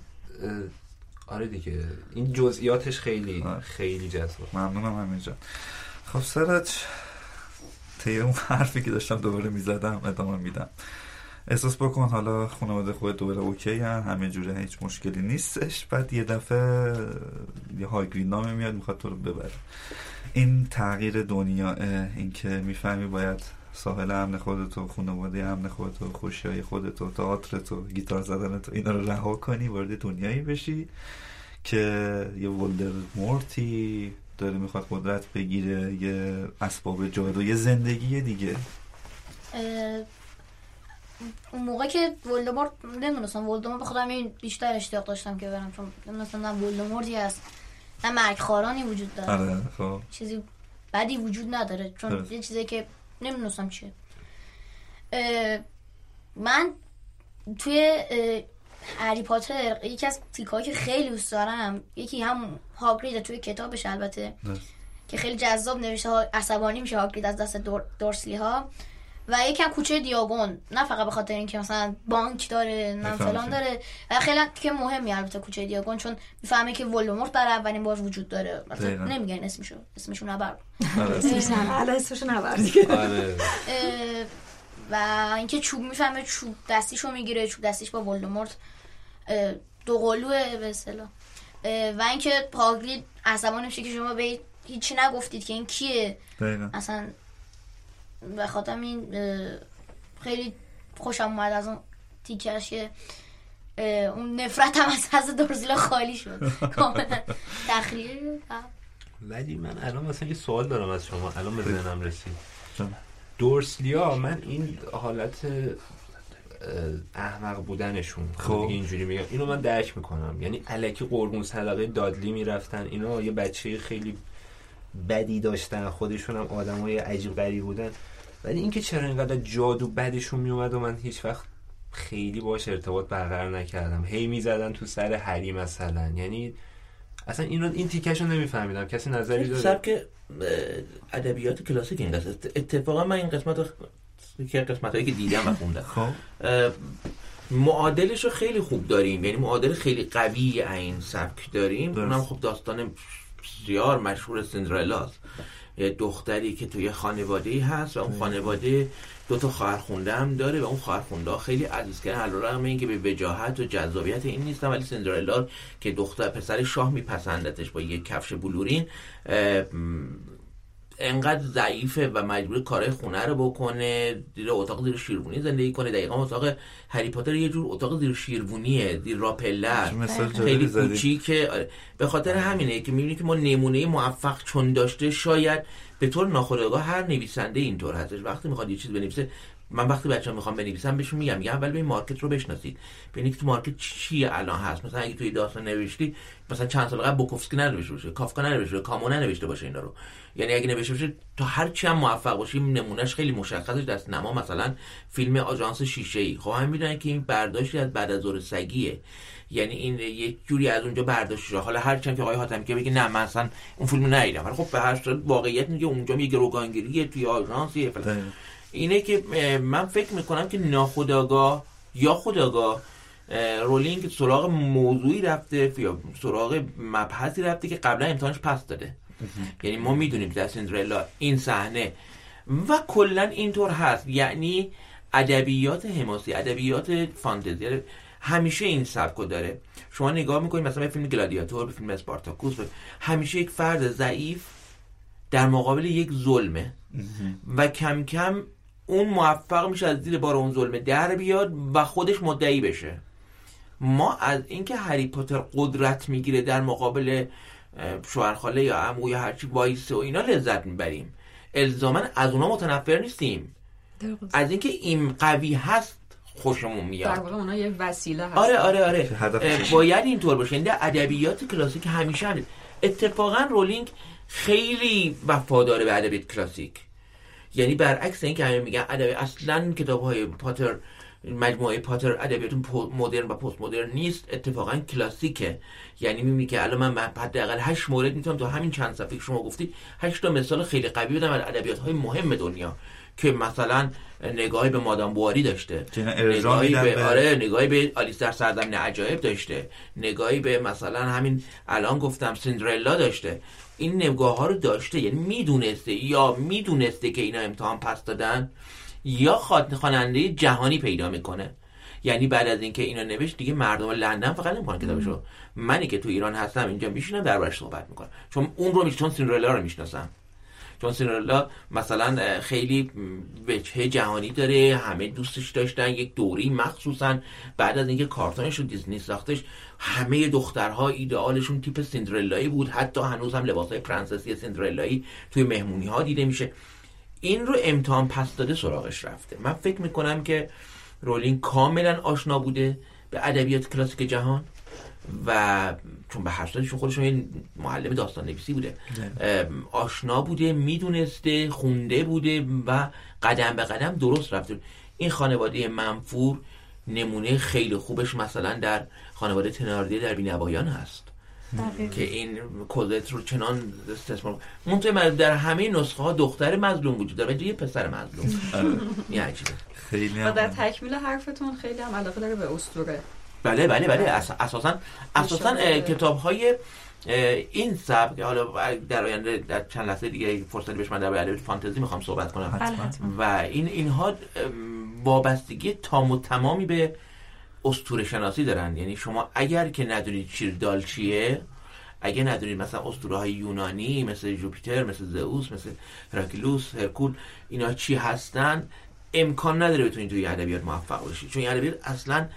S4: آره دیگه. این جزئیاتش خیلی
S2: آره.
S4: خیلی جذاب.
S2: ممنونم همینجا خب سرج طی اون حرفی که داشتم دوباره می‌زدم ادامه میدم. احساس بکن حالا خانواده خود دوباره اوکی هن همه جوره هیچ مشکلی نیستش. بعد یه دفعه یه هاگرید نامه میاد می‌خواد تو رو ببره. این تغییر دنیا این که می‌فهمی باید ساحل امن خودتو خانواده امن خودتو خوشیای خودتو تئاترتو گیتار زدنتو اینا رو رها کنی وارد دنیایی بشی که یه ولدر مورتی داره می‌خواد قدرت بگیره یه اسباب جادو یه زندگی دیگه.
S5: اون موقع که ولدمورت نمی‌دونستم ولدمورت به خودم این بیشتر اشتیاق داشتم که برم چون نمی‌دونستم نه ولدمورتی هست نه مرگ خارانی وجود داره.
S2: آره خب.
S5: چیزی بدی وجود نداره چون. یه چیزی که نمی‌دونستم چیه من توی هری پاتر یکی از تیکایی که خیلی دوست دارم یکی هم هاگرید توی کتابش البته
S2: درست.
S5: که خیلی جذاب نوشته ها عصبانی میشه هاگرید از دست دور دورسلی ها و یکم کوچه دیاگون نه فقط به خاطر اینکه مثلا بانک داره نه. فلان داره. و خیلی که مهمی البته کوچه دیاگون چون می‌فهمه که ولدمورت برای اولین بار وجود داره. مثلا. نمیگن اسمشو. اسمشو نبر
S2: آره.
S7: اسمش نه الان اسمش نبر
S4: آره.
S5: و اینکه چوب می‌فهمه چوب دستیشو می‌گیره. چوب دستیش با ولدمورت اه، دو قلوه به اصطلاح. و اینکه هاگرید عصبانی میشه که شما به هیچی نگفتید که این کیه.
S2: دقیقا.
S5: اصلا به خاطر این خیلی خوشم اومد از اون تیکرش که اون نفرت هم از حضرت دورزیلا خالی شد. کاملا تخلیه
S4: ولی من الان مثلا یه سوال دارم از شما الان به ذهنم رسید. دورسلیا من این حالت احمق بودنشون
S2: خب.
S4: خب. دیگه اینجوری میگم اینو من درک می‌کنم. یعنی الکی قربون صدقه دادلی می‌رفتن اینا یه بچه خیلی بدی داشتن خودشون هم آدمای عجیب غریب بودن. ولی اینکه چرا اینقدر جادو بدشون میومد و من هیچ وقت خیلی باش ارتباط برقرار نکردم. هی می‌زدن تو سر هری مثلا. یعنی اصلا اینو این تیکشو نمیفهمیدم. کسی نظری داره؟
S6: سبک ادبیات کلاسیک این قسمت. اتفاقا من این قسمت رو یکی از قسمت هایی که دیدم و خوندم.
S2: خب.
S6: معادلش رو خیلی خوب داریم. یعنی معادل خیلی قوی این سبک داریم. اونم خب داستان بسیار مشهور سندرلاست یه دختری که توی خانواده هست و اون خانواده دو تا خواهر خونده هم داره و اون خواهر خونده خیلی عزیز کردن علیرغم اینکه به وجاهت و جذابیت این نیستن ولی سندرلا که دختر پسر شاه میپسندتش با یک کفش بلورین انقدر ضعیفه و مجبور کارهای خونه رو بکنه زیر اتاق زیر شیروانی زندگی کنه. دقیقا اتاق هری پاتر یه جور اتاق زیر شیروانیه زیر راپلر
S2: جالبی
S6: خیلی کوچیکه. آره. به خاطر همینه که می‌بینی که ما نمونه موفق چون داشته شاید به طور ناخودآگاه هر نویسنده اینطور هستش. وقتی می‌خواد یه چیز بنویسه من وقتی بچه‌ها می‌خوام بنویسم بهشون میگم میگم اول به مارکت رو بشناسید ببینید تو مارکت چیه الان هست. مثلا اگه توی داستان نوشتی مثلا چند سال قبل بوکوفسکی ننوشته باشه کافکا ننوشته باشه کامو ننوشته باشه اینا رو. یعنی اگه نوشته باشه تا هر چی هم موفق باشی نمونهش خیلی مشخصش دست نما. مثلا فیلم آژانس شیشه ای خب می‌دونن که این برداشتی از بعد از سگیه. یعنی این یک جوری از اونجا برداشت شده. حالا هر چند که آقای حاتمی که بگه نه من اصلا اون فیلمو ندیدم. ولی خب به هر صورت واقعیت میگه اونجا یه گروگانگیریه توی آژانسیه فلان. اینه که من فکر می‌کنم که ناخودآگاه یا خودآگاه اه، رولینگ سراغ موضوعی رفته یا سراغ مبحثی رفته که قبلا امتحانش پس داده. یعنی ما می‌دونیم در سندرلا این صحنه. و کلا اینطور هست. یعنی ادبیات حماسی ادبیات فانتزی. همیشه این سبکو داره. شما نگاه می‌کنید مثلا به فیلم گلادیاتور به فیلم اسپارتاکوس همیشه یک فرد ضعیف در مقابل یک ظلمه. و کم کم اون موفق میشه از زیر بار اون ظلمه در بیاد و خودش مدعی بشه. ما از اینکه هری پاتر قدرت می‌گیره در مقابل شوهرخاله یا عمو یا هرچی وایسه و اینا لذت می‌بریم. الزاما از اونا متنفر نیستیم. از اینکه این قوی هست خوشمون
S3: در
S6: میاد
S3: واقع اونا یه وسیله هست
S6: آره آره آره. باید اینطور باشه. یعنی در ادبیات کلاسیک همیشه هم اتفاقا رولینگ خیلی وفاداره به ادبیات کلاسیک. یعنی برعکس اینکه همه میگن ادب اصلا کتاب های پاتر مجموعه پاتر ادبیات مدرن و پست مدرن نیست اتفاقا کلاسیکه. یعنی می‌بینی که الان من حداقل هشت مورد می‌تونم تو همین چند صفحه که شما گفتید هشت تا مثال خیلی قوی بدم از ادبیات های مهم دنیا که مثلا نگاهی به مادام بواری داشته.
S2: که
S6: نگاهی به
S2: به-
S6: آره نگاهی به آلیس در سردمین عجایب داشته. نگاهی به مثلا همین الان گفتم سندرلا داشته. این نگاه ها رو داشته یعنی می‌دونسته یا می‌دونسته که اینا امتحان پس دادن یا خواننده جهانی پیدا می‌کنه. یعنی بعد از اینکه اینا نوشت دیگه مردم لندن فقط نمی‌خوان کتابشو. منی که تو ایران هستم اینجا میشینم دربارش صحبت می‌کنم. چون اون رو میش چون سندرلا رو می‌شناسم. چون سینرلا مثلا خیلی وجهه جهانی داره همه دوستش داشتن یک دوری مخصوصا بعد از اینکه کارتونش رو دیزنی ساختش همه دخترها ایدئالشون تیپ سندرلایی بود. حتی هنوز هم لباسای پرنسسی سندرلایی توی مهمونی ها دیده میشه. این رو امتحان پس داده سراغش رفته. من فکر می‌کنم که رولینگ کاملا آشنا بوده به ادبیات کلاسیک جهان و چون به هر صورتشون خودشون یه معلم داستان نویسی بوده آشنا بوده می‌دونسته خونده بوده و قدم به قدم درست رفته. این خانواده منفور نمونه خیلی خوبش مثلا در خانواده تناردی در بینوایان هست. که این کلت رو چنان استثمار منطقه در همه نسخه ها دختر مظلوم وجود داره یه پسر مظلوم. این عجیبه.
S2: خیلی
S3: و
S2: هم
S3: در. تکمیل حرفتون خیلی هم علاقه داره به اسطوره.
S6: بله بله بله. اس- اساسا اساسا کتاب های این سبک حالا در آینده در چند لحظه دیگه فرصتی بهش من در ادبیات فانتزی می‌خوام صحبت کنم.
S1: بله
S6: و این اینها وابستگی تام و تمامی به اسطوره شناسی دارن یعنی شما اگر که ندونید چیردال چیه اگه ندونید مثلا اسطوره های یونانی مثل جوپیتر مثل زئوس مثل هراکلیوس هرکول اینا چی هستن امکان نداره بتونید توی ادبیات موفق باشید چون ادبیات اصلا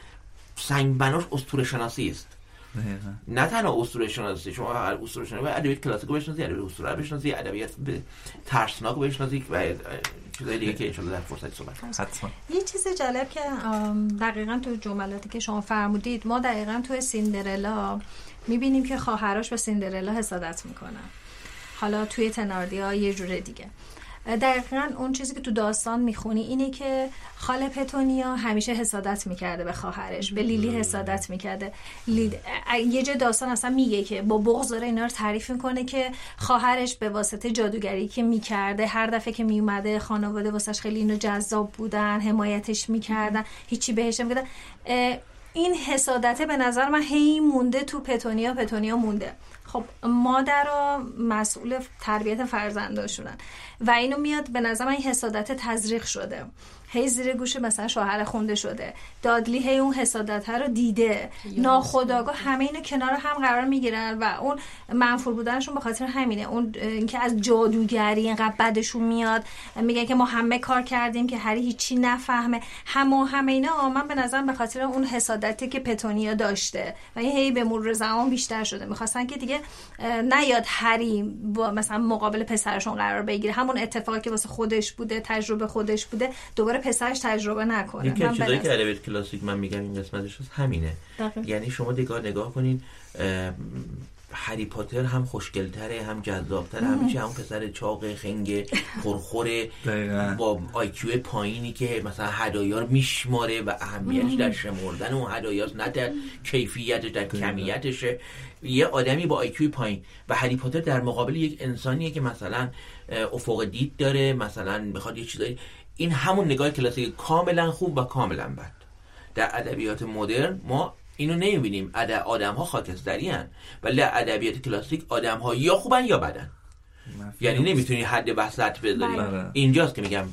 S6: سنگ بناش اسطوره شناسی است. نه تنها اسطوره شناسی شما هر اسطوره شناسی ادبیات کلاسیک رو بشناسید ادبیات اسطوره رو بشناسید ادبیات ترسناک رو بشناسید و چیزای دیگه که انشالله در فرصت صحبت.
S2: حتما.
S1: یه چیز جالب که دقیقا تو جملاتی که شما فرمودید ما دقیقا توی سیندرلا می‌بینیم که خواهرش به سیندرلا حسادت می‌کنن. حالا توی تناردیا یه جور دیگه. دقیقا اون چیزی که تو داستان می‌خونی اینه که خاله پتونیا همیشه حسادت می‌کرده به خواهرش به لیلی حسادت می‌کرده. لیل... یه جای داستان اصلا میگه که با بغض داره اینا رو تعریف می‌کنه که خواهرش به واسطه جادوگری که می‌کرده هر دفعه که میومده خانواده واسش خیلی اینو جذاب بودن حمایتش می‌کردن هیچی بهش نمیگدن این حسادته به نظر من هی مونده تو پتونیا پتونیا مونده. خب مادرها مسئول تربیت فرزنداشونن. و اینو میاد به نظر من این حسادت تزریق شده. هی زیر گوش مثلا شوهر خونده شده. دادلی هی اون حسادت رو دیده. ناخداگاه همه اینو کنار هم قرار می‌گیرن و اون منفور بودنشون به خاطر همینه. اون اینکه از جادوگری اینقدر بدشون میاد. میگن که ما همه کار کردیم که هری هیچی نفهمه. همه همه اینا. من به نظرم به خاطر اون حسادتی که پتونیا داشته و این هی به مرور زمان بیشتر شده. می‌خواستن که دیگه نیاد هری با مثلا مقابل پسرشون قرار بگیره. همون اتفاقی که واسه خودش بوده تجربه خودش بوده دوباره پسرش تجربه نکنه.
S6: یکی از چیزایی که ادبیات کلاسیک من میگم این قسمتش هست همینه.
S1: دقیق.
S6: یعنی شما نگاه نگاه کنین هری پاتر هم خوشگلتره هم جذابتره همیشه هم پسر چاق خنگ خورخوره
S2: دقیقاً.
S6: با IQ پایینی که مثلا هدایا رو میشماره و اهمیتش در شمردن اون هدایاست نه در کیفیتش در کمیتشه. یه آدمی با IQ پایین. و هری پاتر در مقابل یک انسانیه که مثلا افق دید داره مثلا می‌خواد یه چیزایی. این همون نگاه کلاسیک کاملا خوب و کاملا بد. در ادبیات مدرن ما اینو نمی‌بینیم. آدم ها خاکستری هن. ولی در ادبیات کلاسیک آدم ها یا خوبن یا بدن. یعنی نمی‌تونی حد وسط بذاری.
S2: بله.
S6: اینجاست که میگم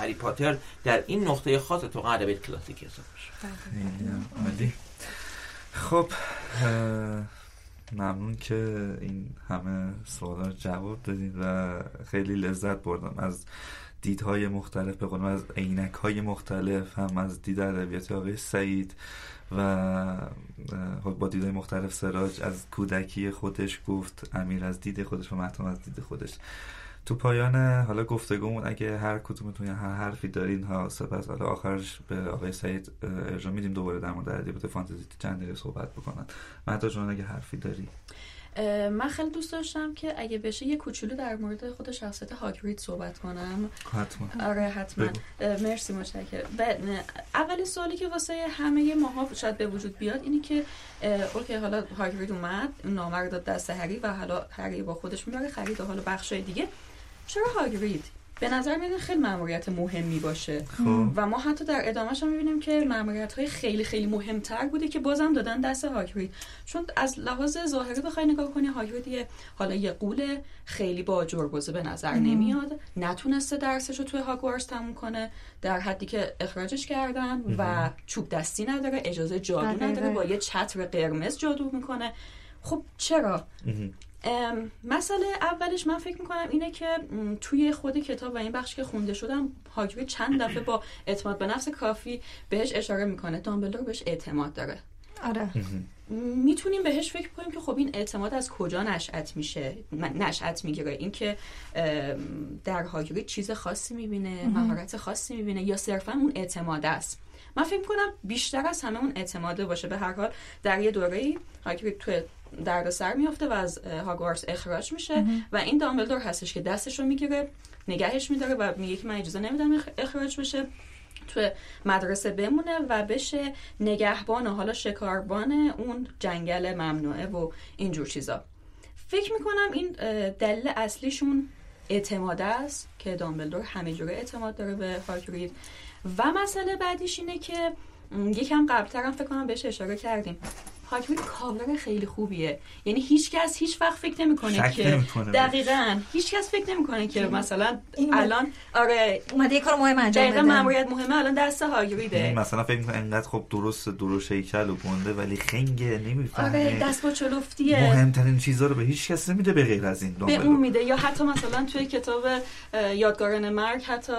S6: هری پاتر در این نقطه خاص تو ادبیات کلاسیک حساب میشه.
S2: خب ممنون که این همه سوالا رو جواب دادید و خیلی لذت بردم. از دیدهای مختلف به از عینک های مختلف هم از دید ادبیات آقای سعید و با دیدهای مختلف سراج از کودکی خودش گفت امیر از دید خودش و مهتم از دید خودش. تو پایان حالا گفتگومون اگه هر کدومتون هر حرفی دارین ها سپس حالا آخرش به آقای سعید اه، ارجاع میدیم. دوباره در مورد ادبیات فانتزی چند دقیقه صحبت بکنن. مهدا جان اگه حرفی داری؟
S3: من خیلی دوست داشتم که اگه بشه یه کوچولو در مورد خود شخصیت هاگرید صحبت کنم.
S2: حتما.
S3: آره حتما. مرسی متشکرم. اولین سوالی که واسه همه ماها شاید به وجود بیاد اینی که اوکی حالا هاگرید اومد نامه رو داد دست هری و حالا هری با خودش می‌بره. خرید و حالا بخشای دیگه. چرا هاگرید؟ به نظر میاد خیلی مأموریت مهمی باشه.
S2: خب.
S3: و ما حتی در ادامهش هم می‌بینیم که مأموریت های خیلی خیلی مهمتر بوده که بازم دادن دست هاگرید. چون از لحاظ ظاهری بخوای نگاه کنی هاگرید یه حالا یه قول خیلی با جربوزه به نظر نمیاد. نتونسته درسش رو توی هاگوارتس تموم کنه در حدی که اخراجش کردن و چوب دستی نداره اجازه جادو. نداره با یه چتر قرمز جادو می‌کنه. خب چرا؟ مسئله اولش من فکر می‌کنم اینه که توی خود کتاب و این بخش که خونده شدم هاگرید چند دفعه با اعتماد به نفس کافی بهش اشاره می‌کنه. دامبلدور بهش اعتماد داره.
S1: آره.
S3: می‌تونیم بهش فکر کنیم که خب این اعتماد از کجا نشأت میشه؟ نشأت می‌گیره. اینکه در هاگرید چیز خاصی می‌بینه مهارت خاصی می‌بینه یا صرفا اون اعتماد است؟ من فکر کنم بیشتر از همه اون اعتماده باشه. به هر حال در یه دوره ای هاگرید توی دردسر میافته و از هاگوارتس اخراج میشه و این دامبلدور هستش که دستش رو می‌گیره نگهش میداره و میگه که من اجازه نمیدم اخ- اخراج بشه تو مدرسه بمونه و بشه نگهبان و حالا شکاربان اون جنگل ممنوعه و اینجور چیزا. فکر می‌کنم این دلیل اصلیشون اعتماد است که دامبلدور همه جوره اعتماد داره به هاگرید. و مسئله بعدیش اینه که یکم قبلترم فکر کنم بهش اشاره کردیم. هاگرید کاور خیلی خوبیه. یعنی هیچ کس هیچ وقت فکر نمی‌کنه که دقیقا. هیچ کس فکر نمی‌کنه که مثلا الان آره.
S7: اومده یه کار مهم انجام
S3: بده. ماموریت مهمه. الان دست هاگریده.
S2: یعنی مثلا فکر می‌کنه انقدر خب درست درست شیکل و گنده ولی خنگه نمی‌فهمه.
S3: آره دست با چلفتیه
S2: مهمترین چیزا رو به هیچ کس نمیده به غیر از این
S3: به اون میده. یا حتی مثلا توی کتاب یادگاران مرگ حتی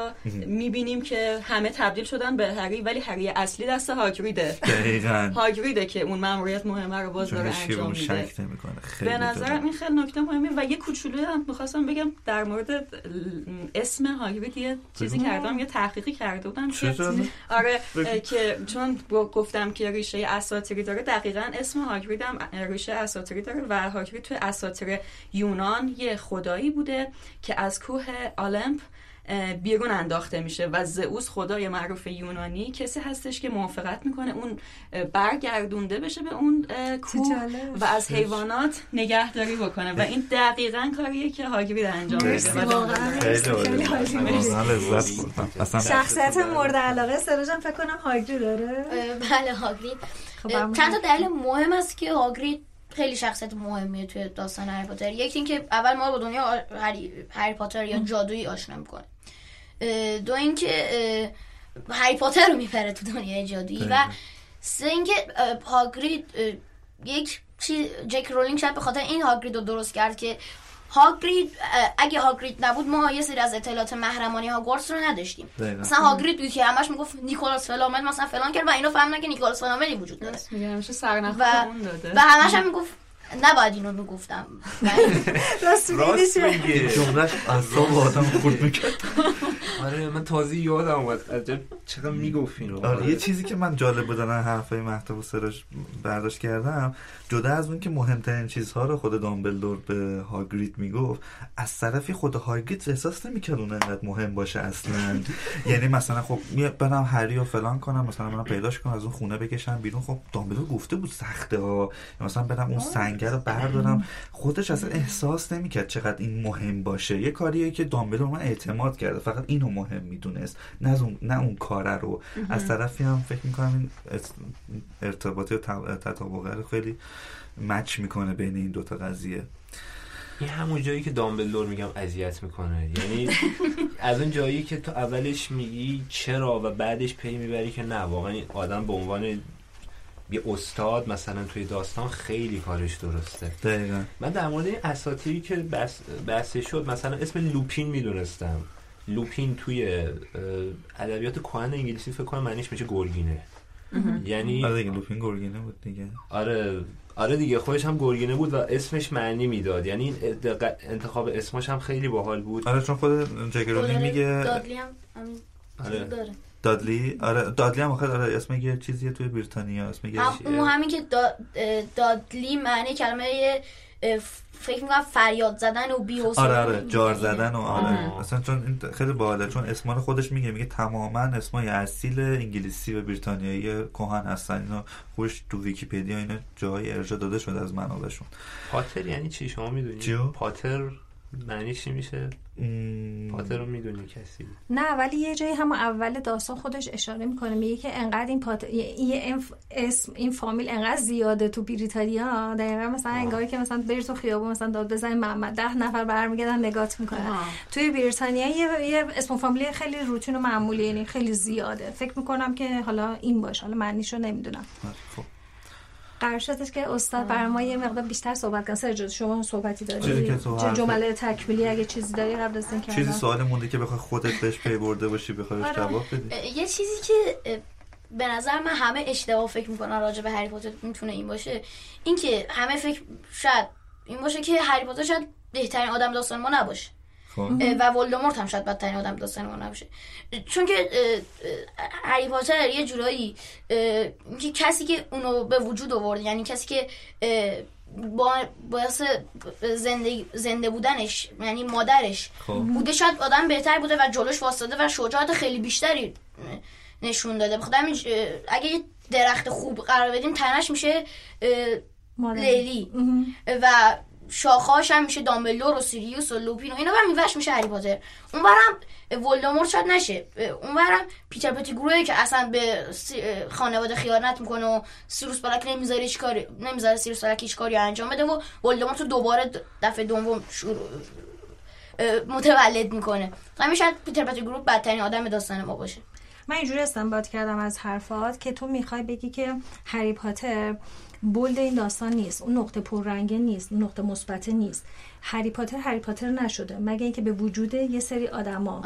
S3: می‌بینیم که همه تبدیل شدن به هری ولی هری اصلی دست هاگریده.
S2: دقیقاً.
S3: هاگریده که اون ماموریت مهمه رو باز داره انجام میده. به نظر این خیلی نکته مهمی و یه کوچولو هم می‌خواستم بگم در مورد اسم هاگرید یه چیزی کردم یه تحقیقی کرده بودم که آره که چون گفتم که ریشه اساطیری داره دقیقا اسم هاگرید هم ریشه اساطیری داره و هاگرید توی اساطیر یونان یه خدایی بوده که از کوه آلمپ بیرون انداخته میشه و زئوس خدای معروف یونانی کسی هستش که موافقت می‌کنه اون برگردونده بشه به اون کوه و از حیوانات نگهداری بکنه و این دقیقا کاریه که هاگرید انجام
S7: میده. شخصیت مورد علاقه سراجم فکر کنم هاگرید داره.
S5: بله هاگرید خب، چند تا دلیل مهم است که هاگرید خیلی شخصیت مهمیه توی داستان هری پاتر. یکی اینکه اول ما با دنیا هری پاتر یا جادویی آشنا می‌کنه دو اینکه هری پاتر رو میپره تو دنیای جادویی و سه اینکه هاگرید یک چی جک رولینگ شاید به خاطر این هاگرید رو درست کرد که هاگرید اگه هاگرید نبود ما یه سری از اطلاعات محرمانی هاگوارتس رو نداشتیم. مثلا هاگرید بود که همش می‌گفت نیکولاس فلامل مثلا فلان کرد و اینو فهمیدن که نیکولاس فلاملی وجود داره.
S3: و,
S5: و همش هم می‌گفت نباید اینو می‌گفتم.
S7: راست
S2: میگه جملهش اصلا آدم خورد می‌کرد.
S4: آره من تازه یادم اومد. عجب چقدر می‌گفت اینو.
S2: آره یه چیزی که من جالب بودن حرفای مهتاب و سرش برداشت کردم. جدا از اون که مهمترین چیزها رو خود دامبلدور به هاگریت می‌گفت از طرفی خود هاگریت احساس نمی‌کرد اون انقدر مهم باشه اصلا. یعنی مثلا خب برم هری و فلان کنم مثلا منم پیداش کنم از اون خونه بکشم بیرون. خب دامبلدور گفته بود سخته ها. مثلا برم اون سنگر رو بردارم. خودش اصلا احساس نمی‌کرد چقدر این مهم باشه. یه کاریه که دامبلدور من اعتماد کرده. فقط اینو مهم می‌دونست نه اون نه اون کاره رو. از طرفی هم فکر می‌کنم این ارتباطی و تطابقه خیلی مچ می‌کنه بین این دوتا قضیه.
S4: این همون جایی که دامبلدور میگم اذیت می‌کنه. یعنی از اون جایی که تو اولش میگی چرا و بعدش پی می‌بری که نه واقعا این آدم به عنوان یه استاد مثلا توی داستان خیلی کارش درسته.
S2: دقیقا.
S4: من در مورد این اساطیری که بس بحث شد مثلا اسم لوپین می‌دونستم. لوپین توی ادبیات کهن انگلیسی فکر کنم معنیش میشه گرگینه. یعنی
S2: آره دیگه لوپین گرگینه بود دیگه.
S4: آره آره دیگه خودش هم گرگینه بود و اسمش معنی می‌داد. یعنی انتخاب اسمش هم خیلی باحال بود.
S2: آره چون خود جگرونی میگه
S5: دادلی هم
S2: آره. دادلی؟ آره دادلی هم آخر آره اسم یه چیزیه توی بریتانیا اسم یه
S5: هم همین که دادلی معنی کلمه فکر می‌کنم فریاد زدن و بی
S2: آره آره جار زدن و آره. اصلا چون این خیلی باحاله چون اسمان خودش میگه میگه تماما اسمای اصیل انگلیسی و بریتانیایی کهن هستن. اینا خوش تو ویکیپدیا اینا جای ارجاع داده شده از منابعشون.
S4: پاتر یعنی چی؟ شما می‌دونید پاتر معنی چی میشه؟ پاتر رو می‌دونی کسی؟
S7: نه ولی یه جایی هم اول داستان خودش اشاره می‌کنه میگه که انقدر این پاتر این اسم این فامیل انقدر زیاده تو بریتانیا. دقیقا مثلا انگاری که مثلا بری تو خیابون مثلا داد بزنی محمد ده نفر برمیگردن نگات می‌کنن. توی بریتانیا یه, یه اسم فامیلی خیلی روتین و معمولی یعنی خیلی زیاده. فکر می‌کنم که حالا این باشه حالا معنیشو نمی‌دونم. خب. قرار شدش که استاد برای ما یه مقدار بیشتر صحبت کنه سر شما صحبتی داری جمله تکمیلی اگه چیزی داری قبل از اینکه
S2: چیزی سوال مونده که بخوای خودت بهش پی برده باشی بخوای آره. جواب بدی
S5: یه چیزی که به نظر من همه اشتباه فکر می‌کنن راجع به هری پاتر می‌تونه این باشه اینکه همه فکر شاید این باشه که هری پاتر شاید بهترین آدم داستان ما نباشه. و ولدمورت هم شاید بدترین آدم داستان ما نباشه چون که هری پاتر یه جورایی که کسی که اونو به وجود آورد یعنی کسی که با باعث زنده, زنده بودنش یعنی مادرش خب. بوده شاید آدم بهتر بوده و جلوش واسطه و شجاعت خیلی بیشتری نشون داده اه، اگه یه درخت خوب قرار بدیم تنش میشه. لیلی. و شاخهاش هم میشه دامبلور و سیریوس و لوپین و اینا هم میوش میشه هری پاتر. اونورم ولدمورت شاید نشه. اونورم پیتر پتیگروی که اصلا به خانواده خیانت می‌کنه و سیروس بلک نمی‌ذاره هیچ کاری نمی‌ذاره سیروس بلک هیچ کاری انجام بده و ولدمورت رو دوباره دفعه دوم شروع متولد می‌کنه. شاید پیتر پتیگرو بدترین آدم داستان ما باشه.
S1: من اینجوری استنباط کردم از حرفات که تو می‌خوای بگی که هری پاتر بولد این داستان نیست. اون نقطه پررنگه نیست. اون نقطه مثبت نیست. هری پاتر هری پاتر نشده. مگه اینکه به وجود یه سری آدما.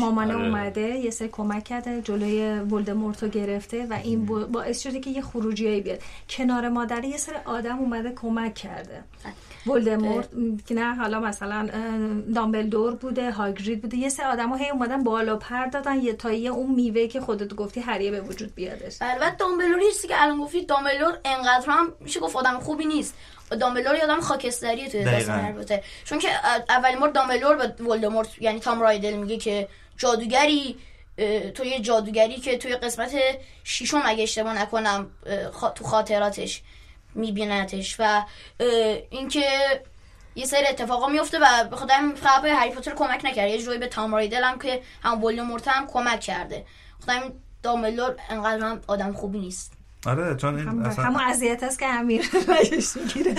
S1: مامانه
S4: آره.
S1: اومده یه سری کمک کرده جلوی ولدمورت رو گرفته و این با- باعث شده که یه خروجیایی بیاد. کنار مادر یه سری آدم اومده کمک کرده. ولدمورت نه حالا مثلا دامبلدور بوده هاگرید بوده یه سری آدم هی اومدن بالا پر دادن یه تا یه اون میوه که خودت گفتی هریه به وجود بیادش
S5: البته دامبلور هیچ که الان گفتید دامبلور انقدر هم میشه گفت آدم خوبی نیست. دامبلور یه آدم خاکستریه توی. داستان پاتر چون که اولین بار دامبلور به ولدمورت یعنی تام رایدل میگه که جادوگری تو یه جادوگری که توی قسمت ششم اگه اشتباه نکنم تو خاطراتش. میبینتش و اینکه یه سری اتفاقا میفته و به خاطر همین به هری پاتر کمک نکرده. یه جوری به تام رایدل هم که هم ولدمورت هم کمک کرده. خاطر همین دامبلور انقدر هم آدم خوبی نیست.
S2: آره چون این
S1: هم
S2: اصلا
S1: همون اذیت است که امیر رایش می‌گیره.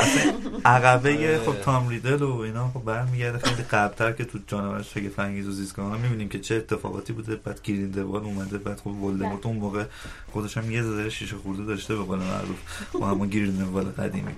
S2: عقبه خب تام ریدل و اینا خب برمیگرده. خیلی قبلتر که تو جانور شگفت انگیز و زیستگاه می‌بینیم که چه اتفاقاتی بوده. بعد گریندوال اومده بعد خب ولدمورت اون موقع خودش هم یه ذره شیشه خورده داشته به قول معروف با همون گریندوال قدیمی.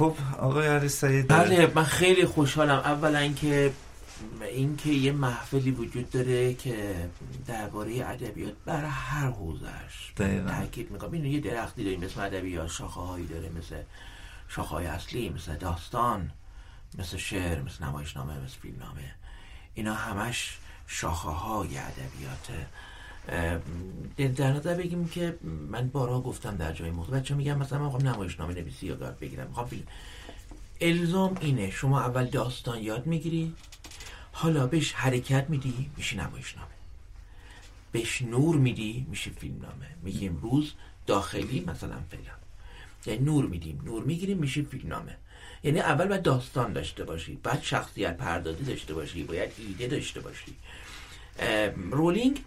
S2: خب آقای علی سعید.
S6: بله من خیلی خوشحالم. اولا که اینکه یه محفلی وجود داره که درباره ادبیات بر هر حوزش. تاکید می‌کنم. اینو یه درختی داریم مثل ادبیات شاخه هایی داره مثل شاخه های اصلی مثل داستان مثل شعر مثل نمایشنامه مثل فیلمنامه. اینا همش شاخه های ادبیاته در نظر بگیم که من بارها گفتم در جای مختلف بچه میگم مثلا من می‌خوام نمایشنامه نویسی یاد بگیرم. می‌خوام فیلم الزام اینه شما اول داستان یاد می‌گیری حالا بهش حرکت میدی میشه نمایشنامه. بهش نور میدی میشه فیلمنامه. میگیم روز داخلی مثلا فلان. یعنی نور میدیم نور می‌گیریم میشه فیلمنامه. یعنی اول باید داستان داشته باشی بعد شخصیت پردازی داشته باشی باید ایده داشته باشی. رولینگ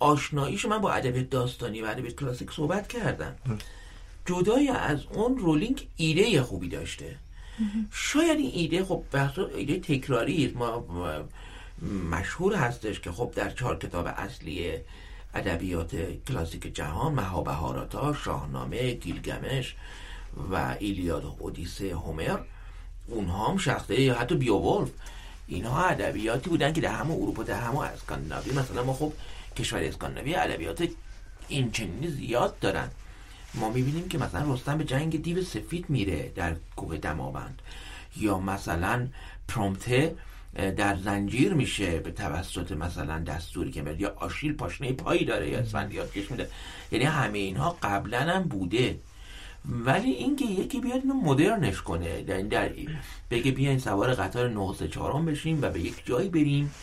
S6: آشناییشو من با ادبیات داستانی و ادبیات کلاسیک صحبت کردم. جدای از اون رولینگ ایده خوبی داشته. شاید این ایده خب بحث ایده تکراری است. ما ما- مشهور هستش که خب در چهار کتاب اصلی ادبیات کلاسیک جهان مهابهاراتا شاهنامه گیلگمش و ایلیاد و اودیسه هومر اونها هم شخصه یا حتی بیوولف. اینها ادبیاتی بودن که در همه اروپا در همه اسکاندیناوی مثلا ما خب کشور اسکاندیناوی ادبیات این چنینی زیاد دارن. ما می‌بینیم که مثلا رستم به جنگ دیو سفید میره در کوه دماوند. یا مثلا پرومته در زنجیر میشه به توسط مثلا دستوری که یا آشیل پاشنه پایی داره یا اسفندیار کش میده یعنی همه اینها قبلا هم بوده. ولی اینکه یکی بیاد اینو مدرنش کنه در, در بگه بیاین سوار قطار 934 بشیم و به یک جایی بریم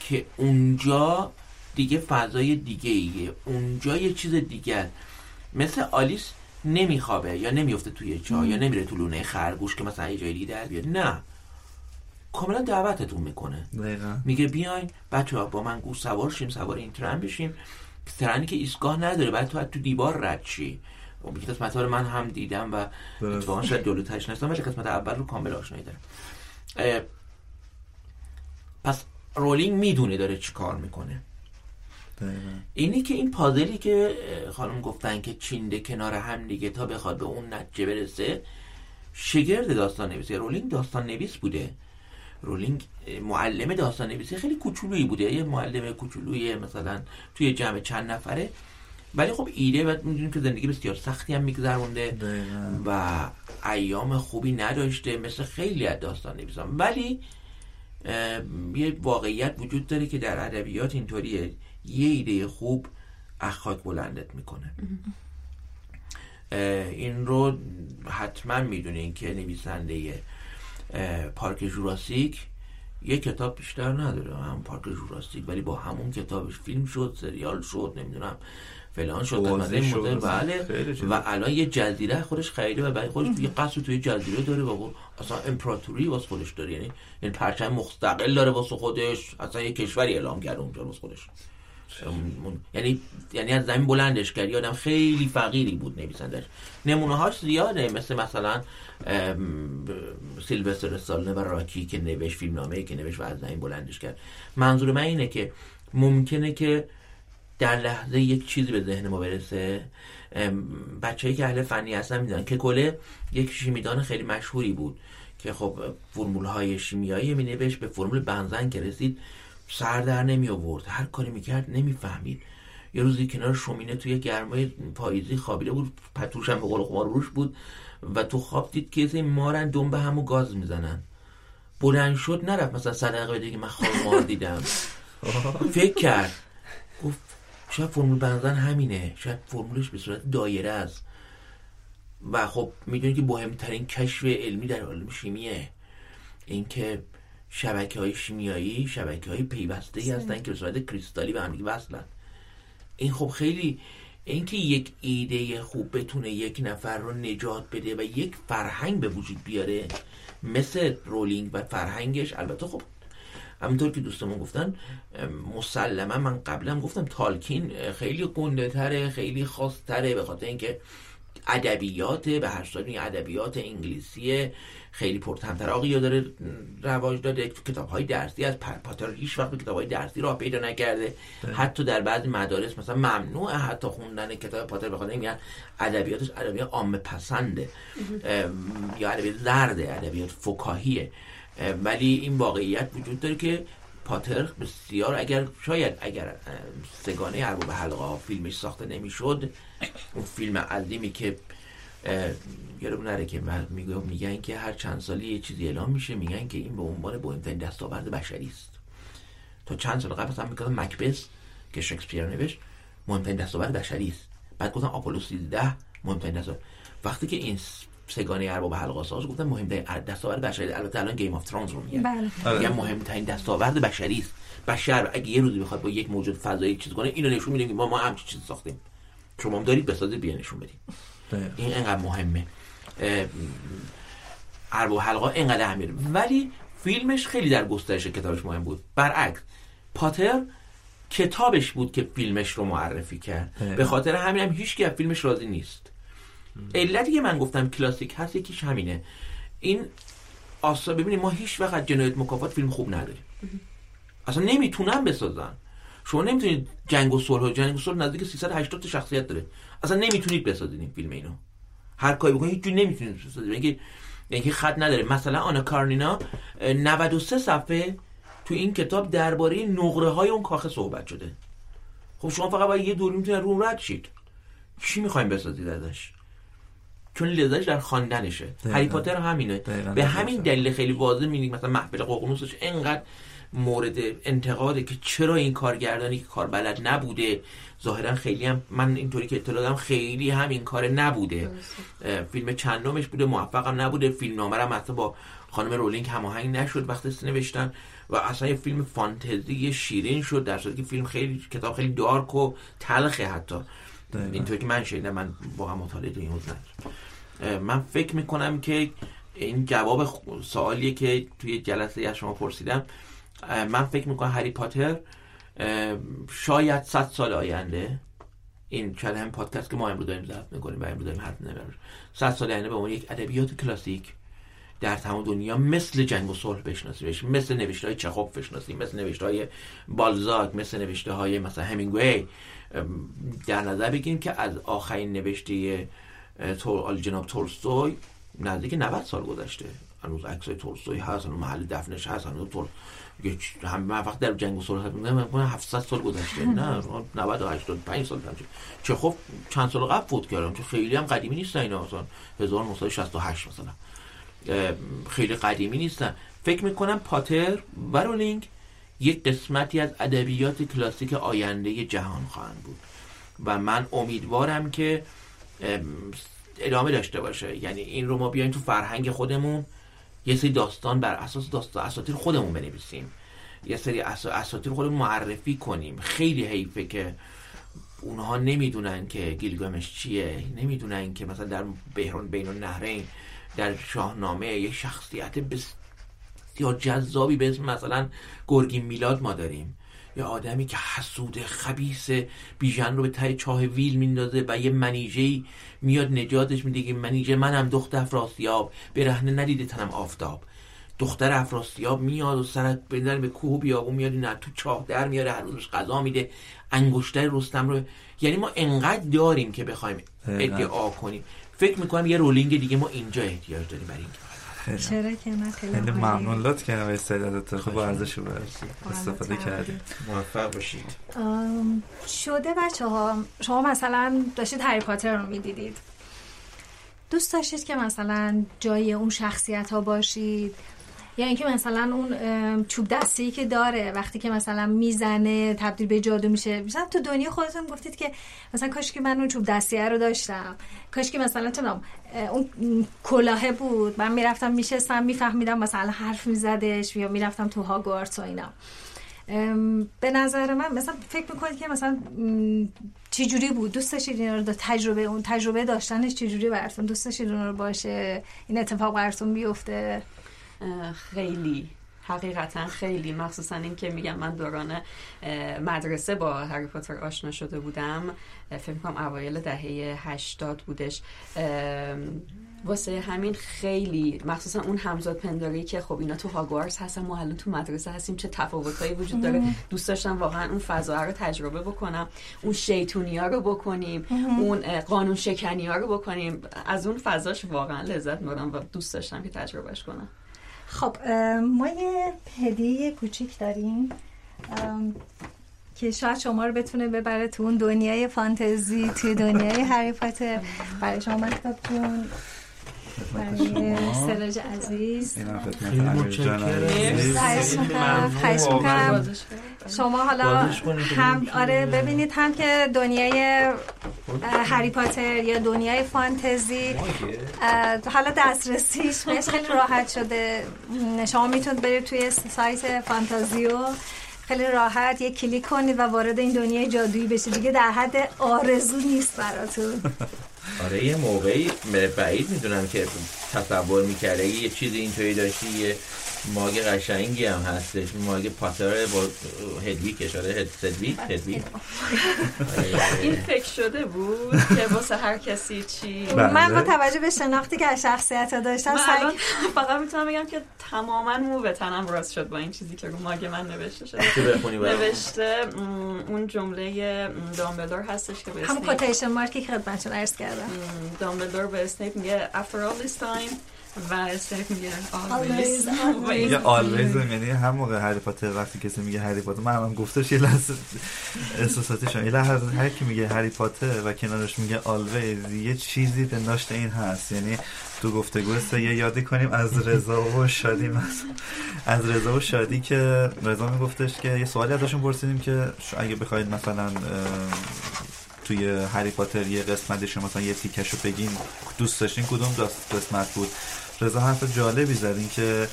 S6: که اونجا دیگه فضای دیگه ایه. اونجا یه چیز دیگر مثل آلیس نمیخوابه یا نمیفته توی چاه یا نمیره تو لونه خرگوش که مثلا یه جای دیگه در بیاد. نه. کاملا دعوتتون می‌کنه.
S2: دقیقا.
S6: میگه بیاین بچه ها با من گوش سوار شیم سوار این ترن بشیم. ترنی که ایستگاه نداره بعد تو تو دیوار رد شی. یکی قسمت ها رو من هم دیدم و. اتفاقا شاید جلوترش نستم ولی قسمت اول رو کامل آشنایی دارم. اه، پس رولینگ می‌دونه داره چی کار می‌کنه. اینی که این پازلی که خانم گفتن که چینده کنار هم دیگه تا بخواد به اون نتیجه برسه شگرد داستان نویسی رولینگ داستان نویس بوده. رولینگ معلم داستان نویسی خیلی کوچولویی بوده. یه معلم کوچولویی مثلا توی جمع چند نفره. ولی خب ایده و می‌دونیم که زندگی بسیار سختی هم میگذرونده و ایام خوبی نداشته مثل خیلی از داستان نویسان ولی یه واقعیت وجود داره که در ادبیات اینطوریه. یه ایده خوب از خاک بلندت می‌کنه. این رو حتما می‌دونین که نویسنده پارک جوراسیک یه کتاب بیشتر نداره. هم پارک جوراسیک ولی با همون کتابش فیلم شد سریال شد نمی‌دونم فلان شد. مدل بله. و الان یه جزیره خودش خریده و برای خودش یه قصر توی جزیره داره و اصلا امپراتوری واسه خودش داره. یعنی این پرچم مستقل داره واسه خودش. اصلا یه کشوری اعلام کرده اونجا واسه خودش. یعنی یعنی از زمین بلندش کرد. یادم خیلی فقیری بود نویسندش. نمونه هاش زیاده. مثل مثلا سیلوستر استالونه و راکی که نوشت فیلمنامه که نوشت و از زمین بلندش کرد. منظور من اینه که ممکنه که در لحظه یک چیزی به ذهن ما برسه. بچه‌ای که اهل فنی هستن می‌دونن. که کله یک شیمیدان خیلی مشهوری بود که خب فرمول های شیمیایی می نوشت به فرمول بنزن که رسید. سر در نمی آورد. هر کاری می‌کرد نمی‌فهمید. یه روزی کنار شومینه توی گرمای پاییزی خوابیده بود. پتوش هم به قول خمار روش بود و تو خواب دید که این مارن دنبه همو گاز می‌زنن. بلند شد نرفت. مثلا صدقه بده که من خواب مار دیدم. فکر کرد. گفت شاید فرمول بنزن همینه. شاید فرمولش به صورت دایره است. و خب می‌دونی که مهمترین کشف علمی در علم شیمیه. اینکه شبکه های شیمیایی شبکه های پیوسته ای هستن که به صورت کریستالی به هم وصلن. این خب خیلی اینکه یک ایده خوب بتونه یک نفر رو نجات بده و یک فرهنگ به وجود بیاره مثل رولینگ و فرهنگش البته خب همونطور که دوستمون گفتن مسلما من قبلا گفتم تالکین خیلی گنده تره خیلی خاص تره به خاطر اینکه ادبیات به هر صورت این ادبیات انگلیسی خیلی پرطمطراقی داره رواج داده کتاب های درسی از پاتر هیچ وقت کتاب های درسی راه پیدا نکرده. حتی در بعضی مدارس مثلا ممنوع حتی خوندن کتاب پاتر بخاطر میگن ادبیاتش ادبیات عامه پسنده. یا ادبیات زرده ادبیات فکاهیه. ولی این واقعیت وجود داره که پاتر بسیار اگر شاید اگر سگانه ارباب حلقه فیلمش ساخته نمی‌شد اون فیلم عظیمی که یادم نره که میگن که هر چند سالی یه چیزی اعلام میشه میگن که این به عنوان مهمترین دستاورد بشری است. تا چند سال قبل هم می‌گفتن مکبس که شکسپیر نوشت مهمترین دستاورد بشری است. بعد گفتن آپولو 13 مهمترین دستاورد. وقتی که این سگانه ارباب حلقه ساز گفتن مهمترین دستاورد بشری. البته الان گیم اف ترونز رو میگن.
S7: بله.
S6: میگن مهمترین دستاورد بشری است. بشر اگه یه روزی بخواد با یک موجود فضایی چیز کنه اینو نشون میده که ما ما همچین چیزی ساختیم. شما هم دارید بسازید بیا نشون بدید. این انقدر مهمه. ارباب حلقه انقدر اهمیت. ولی فیلمش خیلی در گسترش کتابش مهم بود. برعکس پاتر کتابش بود که فیلمش رو معرفی کرد. به خاطر همین هم هیچ از فیلمش راضی نیست. علتی که من گفتم کلاسیک هست یکیش همینه. این آسا ببینید ما هیچ وقت جنایت مکافات فیلم خوب نداریم. اصلا نمی‌تونن بسازن. شما نمی‌تونید جنگ و صلح جنگ و صلح نزدیک 380 تا شخصیت داره. اصلا نمی‌تونید بسازید این فیلم اینو. هر کاری بکنید هیچ نمی‌تونید بسازید اینکه اینکه خط نداره. مثلا آنا کارنینا 93 صفحه تو این کتاب درباره نقره های اون کاخ صحبت شده. خب شما فقط باید یه دور می‌تونید رو رد شید. چی می‌خوایم بسازید ازش؟ چون لذتش در خواندنشه. هری پاتر همینه.
S2: دقیقا.
S6: به همین دلیل خیلی واضح می‌بینید مثلا محفل ققنوسش انقدر مورد انتقاده که چرا این کارگردانی که کار بلد نبوده. ظاهرا خیلی هم من اینطوری که اطلاع دارم خیلی هم این کار نبوده. فیلم چندمش بوده موفقم نبوده. فیلم هم حتی با خانم رولینگ هماهنگ نشد وقتی نوشتن و اصلا یه فیلم فانتزی شیرین شد در صورتی که فیلم خیلی کتاب خیلی دارک و تلخه حتی.
S2: دقیقاً.
S6: اینطوری که من شنیدم من واقعا مطالعه این ندارم. من فکر می‌کنم که این جواب سوالیه که توی جلسه از شما پرسیدم من فکر می‌کنم هری پاتر شاید صد سال آینده این شاید همین پادکست که ما امروز داریم ضبط می‌کنیم و امروز داریم حرف نمی‌بریم صد سال آینده به عنوان یک ادبیات کلاسیک در تمام دنیا مثل جنگ و صلح بشناسیمش مثل نوشته های چخوف بشناسیم مثل نوشته های بالزاک مثل نوشته های مثلا همینگوی در نظر بگیریم که از آخرین نوشته تول جناب تولستوی نزدیک 90 سال گذشته. هنوز عکسای تولستوی هست هنوز محل دفنش هست هنوز تول هم من وقت در جنگ و صلح حرف می‌زنم، من می‌گم 700 سال گذشته. نه 90 و 85 سال همچین. چه خب چند سال قبل فوت کردم چه خیلی هم قدیمی نیستن اینا مثلا 1968 مثلا. خیلی قدیمی نیستن. فکر می‌کنم پاتر و رولینگ یک قسمتی از ادبیات کلاسیک آینده جهان خواهند بود. و من امیدوارم که ام، ادامه داشته باشه. یعنی این رو ما بیایم تو فرهنگ خودمون یه سری داستان بر اساس داستان اساطیر خودمون بنویسیم. یه سری اس- اساطیر خودمون معرفی کنیم. خیلی حیفه که اونها نمی‌دونن که گیلگامش چیه. نمی‌دونن که مثلا در بهرون بین النهرین در شاهنامه یه شخصیت بسیار جذابی به اسم مثلا گرگین میلاد ما داریم. یه آدمی که حسود خبیس بیژن رو به ته چاه ویل میندازه و یه منیژه میاد نجاتش میده که منیژه منم دختر افراسیاب برهنه ندیده تنم آفتاب. دختر افراسیاب میاد و سرت بزنه به کوه و بیابون میاد نه تو چاه در میاره هر روزش غذا میده. انگشتر رستم رو یعنی ما انقدر داریم که بخوایم. ادعا کنیم. فکر می‌کنم یه رولینگ دیگه ما اینجا احتیاج داریم برای این
S2: خیلی
S1: چرا که نه خیلی.
S2: ممنون. لطف کردم به استعدادت با
S6: خواهش
S2: ارزش رو استفاده. کردیم.
S6: موفق باشید.
S1: شده بچه ها شما مثلا داشتید هری پاتر رو می‌دیدید. دوست داشتید که مثلا جای اون شخصیت ها باشید؟ یا اینکه مثلا اون چوب دستی که داره وقتی که مثلا می‌زنه تبدیل به جادو میشه. مثلا تو دنیا خودتون گفتید که مثلا کاش که من اون چوب دستیه رو داشتم. کاش که مثلا چه اون کلاهه بود. من می‌رفتم میشستم میفهمیدم مثلا حرف میزدش یا می‌رفتم تو هاگوارتس و اینا. به نظر من مثلا فکر می‌کنید که مثلا چی جوری بود؟ دوست داشتید اینا رو دا- تجربه اون تجربه داشتنش چی جوری براتون؟ دوست داشتید اون رو باشه؟ این اتفاق براتون بیفته؟
S3: خیلی حقیقتا خیلی. مخصوصا این که میگم من دوران مدرسه با هری پاتر آشنا شده بودم. فکر می‌کنم اوایل دهه هشتاد بودش. ام، واسه همین خیلی مخصوصا اون همزاد پنداری که خب اینا تو هاگوارتس هستن ما الان تو مدرسه هستیم چه تفاوتایی وجود داره. دوست داشتم واقعا اون فضا رو تجربه بکنم اون شیطونی ها رو بکنیم اون قانون شکنی ها رو بکنیم. از اون فضاش واقعا لذت می‌برم و دوست داشتم که تجربهش کنم.
S1: خب ما یه هدیه کوچیک داریم که شاید شما رو بتونه ببره تو اون دنیای فانتزی توی دنیای هری پاتر. برای شما مکتب جون. سراج عزیز. خواهش می‌کنم،. شما حالا هم آره. ببینید هم که دنیای هری پاتر یا دنیای فانتزی حالا دسترسیش بهش خیلی راحت شده. شما می‌تونید برید توی سایت فانتازیو خیلی راحت یه کلیک کنید و وارد این دنیای جادویی بشید. دیگه در حد آرزو نیست براتون.
S6: آره یه موقعی بعید می‌دونم که تصور می‌کرده یه چیزی اینطوری داشتی یه ماگ قشنگی هم هستش. ماگ پاتر با هدویکش آره هد سدویک هدویک
S3: این فکر شده بود که واسه هر کسی چی.
S2: بله.
S1: من با توجه به شناختی که از شخصیت داشتم سعی
S3: فقط می‌تونم بگم که تماما مو به تنم راست شد با این چیزی که ماگ من نوشته شده؟ نوشته اون جمله دامبلدور هستش که به
S1: هم
S3: اسنیپ
S1: کوتیشن مارکی که خدمتتون عرض کردم.
S3: دامبلدور به اسنیپ میگه after all this time و اسنیپ میگه
S7: Always,
S3: always
S2: یعنی هم موقع هری پاتر وقتی کسی میگه هری پاتر من هم گفتش یه لحظه احساساتی شدم. یه لحظه هر کی میگه هری پاتر و کنارش میگه always یه چیزی به ناشت این هست. یعنی تو گفتگو سه یه یادی کنیم از رضا و شادی. مثلا از رضا و شادی که رضا میگفتش که یه سوالی ازشون پرسیدیم که اگه بخواید مثلا توی هری پاتر یه قسمتش مثلا یه تیکش رو بگین. دوست داشتین کدوم قسمت بود؟ رضا حرف جالبی زد این که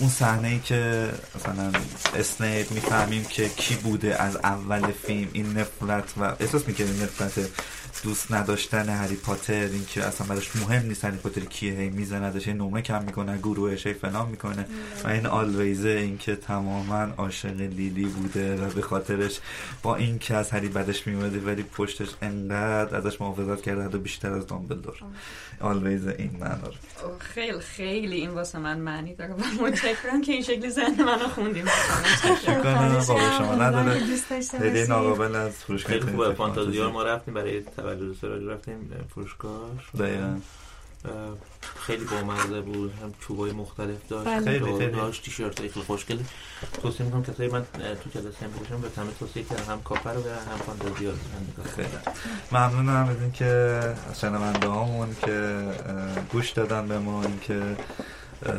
S2: اون صحنه ای که مثلا اسنیپ می‌فهمیم که کی بوده از اول فیلم این نفرت و احساس می‌کنیم نفرت دوست نداشتن هری پاتر این که اصلا براش مهم نیست هری پاتر کیه هی میزندش هی نمره کم می‌کنه گروهش هی فلان می‌کنه. و این آلویزه این که تماما عاشق لیلی بوده و به خاطرش با این که از هری بدش میومده ولی پشتش انقدر ازش محافظت کرده حتی بیشتر از دامبلدور. آلویز این معنا
S3: خیلی خیلی این واسه من معنی داره. و متشکرم که این شکلی ذهن منو خوندیم
S2: قابل شما نداره.
S7: باشید.
S2: ناقابل از فروشگاه
S6: خیلی فانتازیار ما رفتیم برای تولد سراج رفتیم فروشگاه
S2: دقیقاً.
S6: خیلی بامزه بود هم چوبای مختلف داشت
S7: بله.
S2: خیلی، خیلی.
S6: داشت تیشرت خیلی خوشگل توصیه می‌کنم کسایی من تو جلسه هم بودشم به همه توصیه کردم هم کافر رو برن هم فانتازیار رو.
S2: خیلی ممنونم از اینکه شنونده هامون که گوش دادن به ما اینکه اه،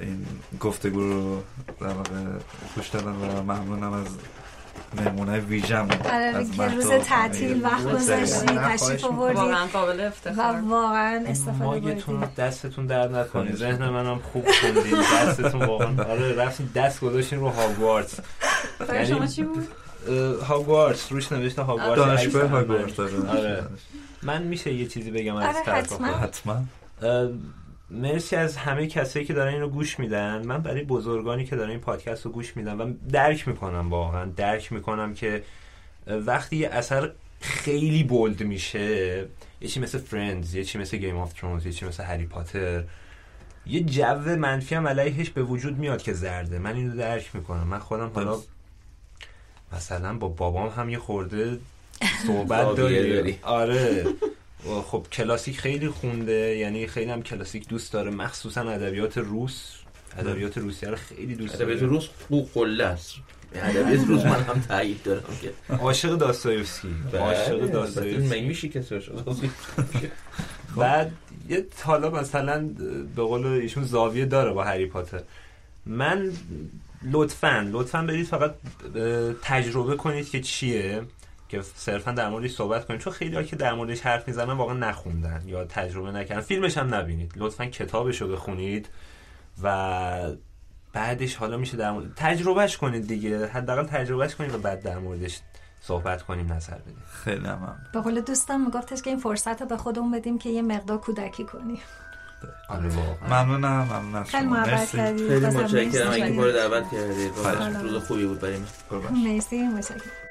S2: این گفتگو رو در واقع گوش دادن و ممنونم از مهمونای ویژم
S7: آره که روز تعطیل وقت گذاشتی تشریف آوردی.
S3: واقعا قابل
S7: و
S3: افتخار
S7: واقعا استفاده
S4: مایتون
S7: بردی.
S4: دستتون در نکنید ذهن منم خوب خوندین دستتون واقعا آره رفتین دست گذاشتین رو هاگوارتس.
S3: برای شما چی بود؟
S4: هاگوارتس. روش نوشته هاگوارتس.
S2: دانشگاه
S4: عکس
S2: هاگوارتس
S4: من.
S2: داره.
S4: آره. من میشه یه چیزی بگم از
S7: آره،
S4: طرف
S7: حتما.
S4: مرسی از همه کسایی که دارن اینو گوش میدن. من برای بزرگانی که دارن این پادکست رو گوش میدن و درک می‌کنم واقعا. درک می‌کنم که وقتی یه اثر خیلی bold میشه یه چی مثل Friends یه چی مثل Game of Thrones یه چی مثل هری پاتر یه جو منفی هم علیهش به وجود میاد که زرده. من اینو درک می‌کنم. من خودم حالا. مثلا با بابام هم یه خورده صحبت
S6: داری.
S4: آره. خب کلاسیک خیلی خونده یعنی خیلی هم کلاسیک دوست داره. مخصوصا ادبیات روس. ادبیات روسیه رو خیلی دوست
S6: ادبیات
S4: داره
S6: روس خوب قله است. ادبیات روس من هم تایید دارم که.
S4: عاشق داستایوفسکی عاشق
S6: بله،
S4: داستایوفسکی
S6: من میشه کسی عاشق
S4: بعد یه حالا مثلا به قول ایشون زاویه داره با هری پاتر. من لطفا لطفا برید فقط تجربه کنید که چیه. که صرفا در موردش صحبت کنید چون خیلی ها که در موردش حرف می‌زنن واقعا نخوندن یا تجربه نکردن. فیلمش هم نبینید. لطفا کتابش رو بخونید و بعدش حالا میشه در مورد تجربهش کنید دیگه. حداقل تجربهش کنید و بعد در موردش صحبت کنیم نظر بدیم.
S2: خیلی هم ممنون.
S7: به قول دوستم میگفتش که این فرصت رو به خودمون بدیم که یه مقدار کودکی کنیم.
S4: آره
S2: ممنونم ممنون از
S7: خیلی محبت
S2: مرسی.
S7: کردی.
S6: خیلی متشکرم. اینکه ما رو دعوت کردید روز خوبی بود برای من
S2: قربان.
S7: مرسی متشکرم.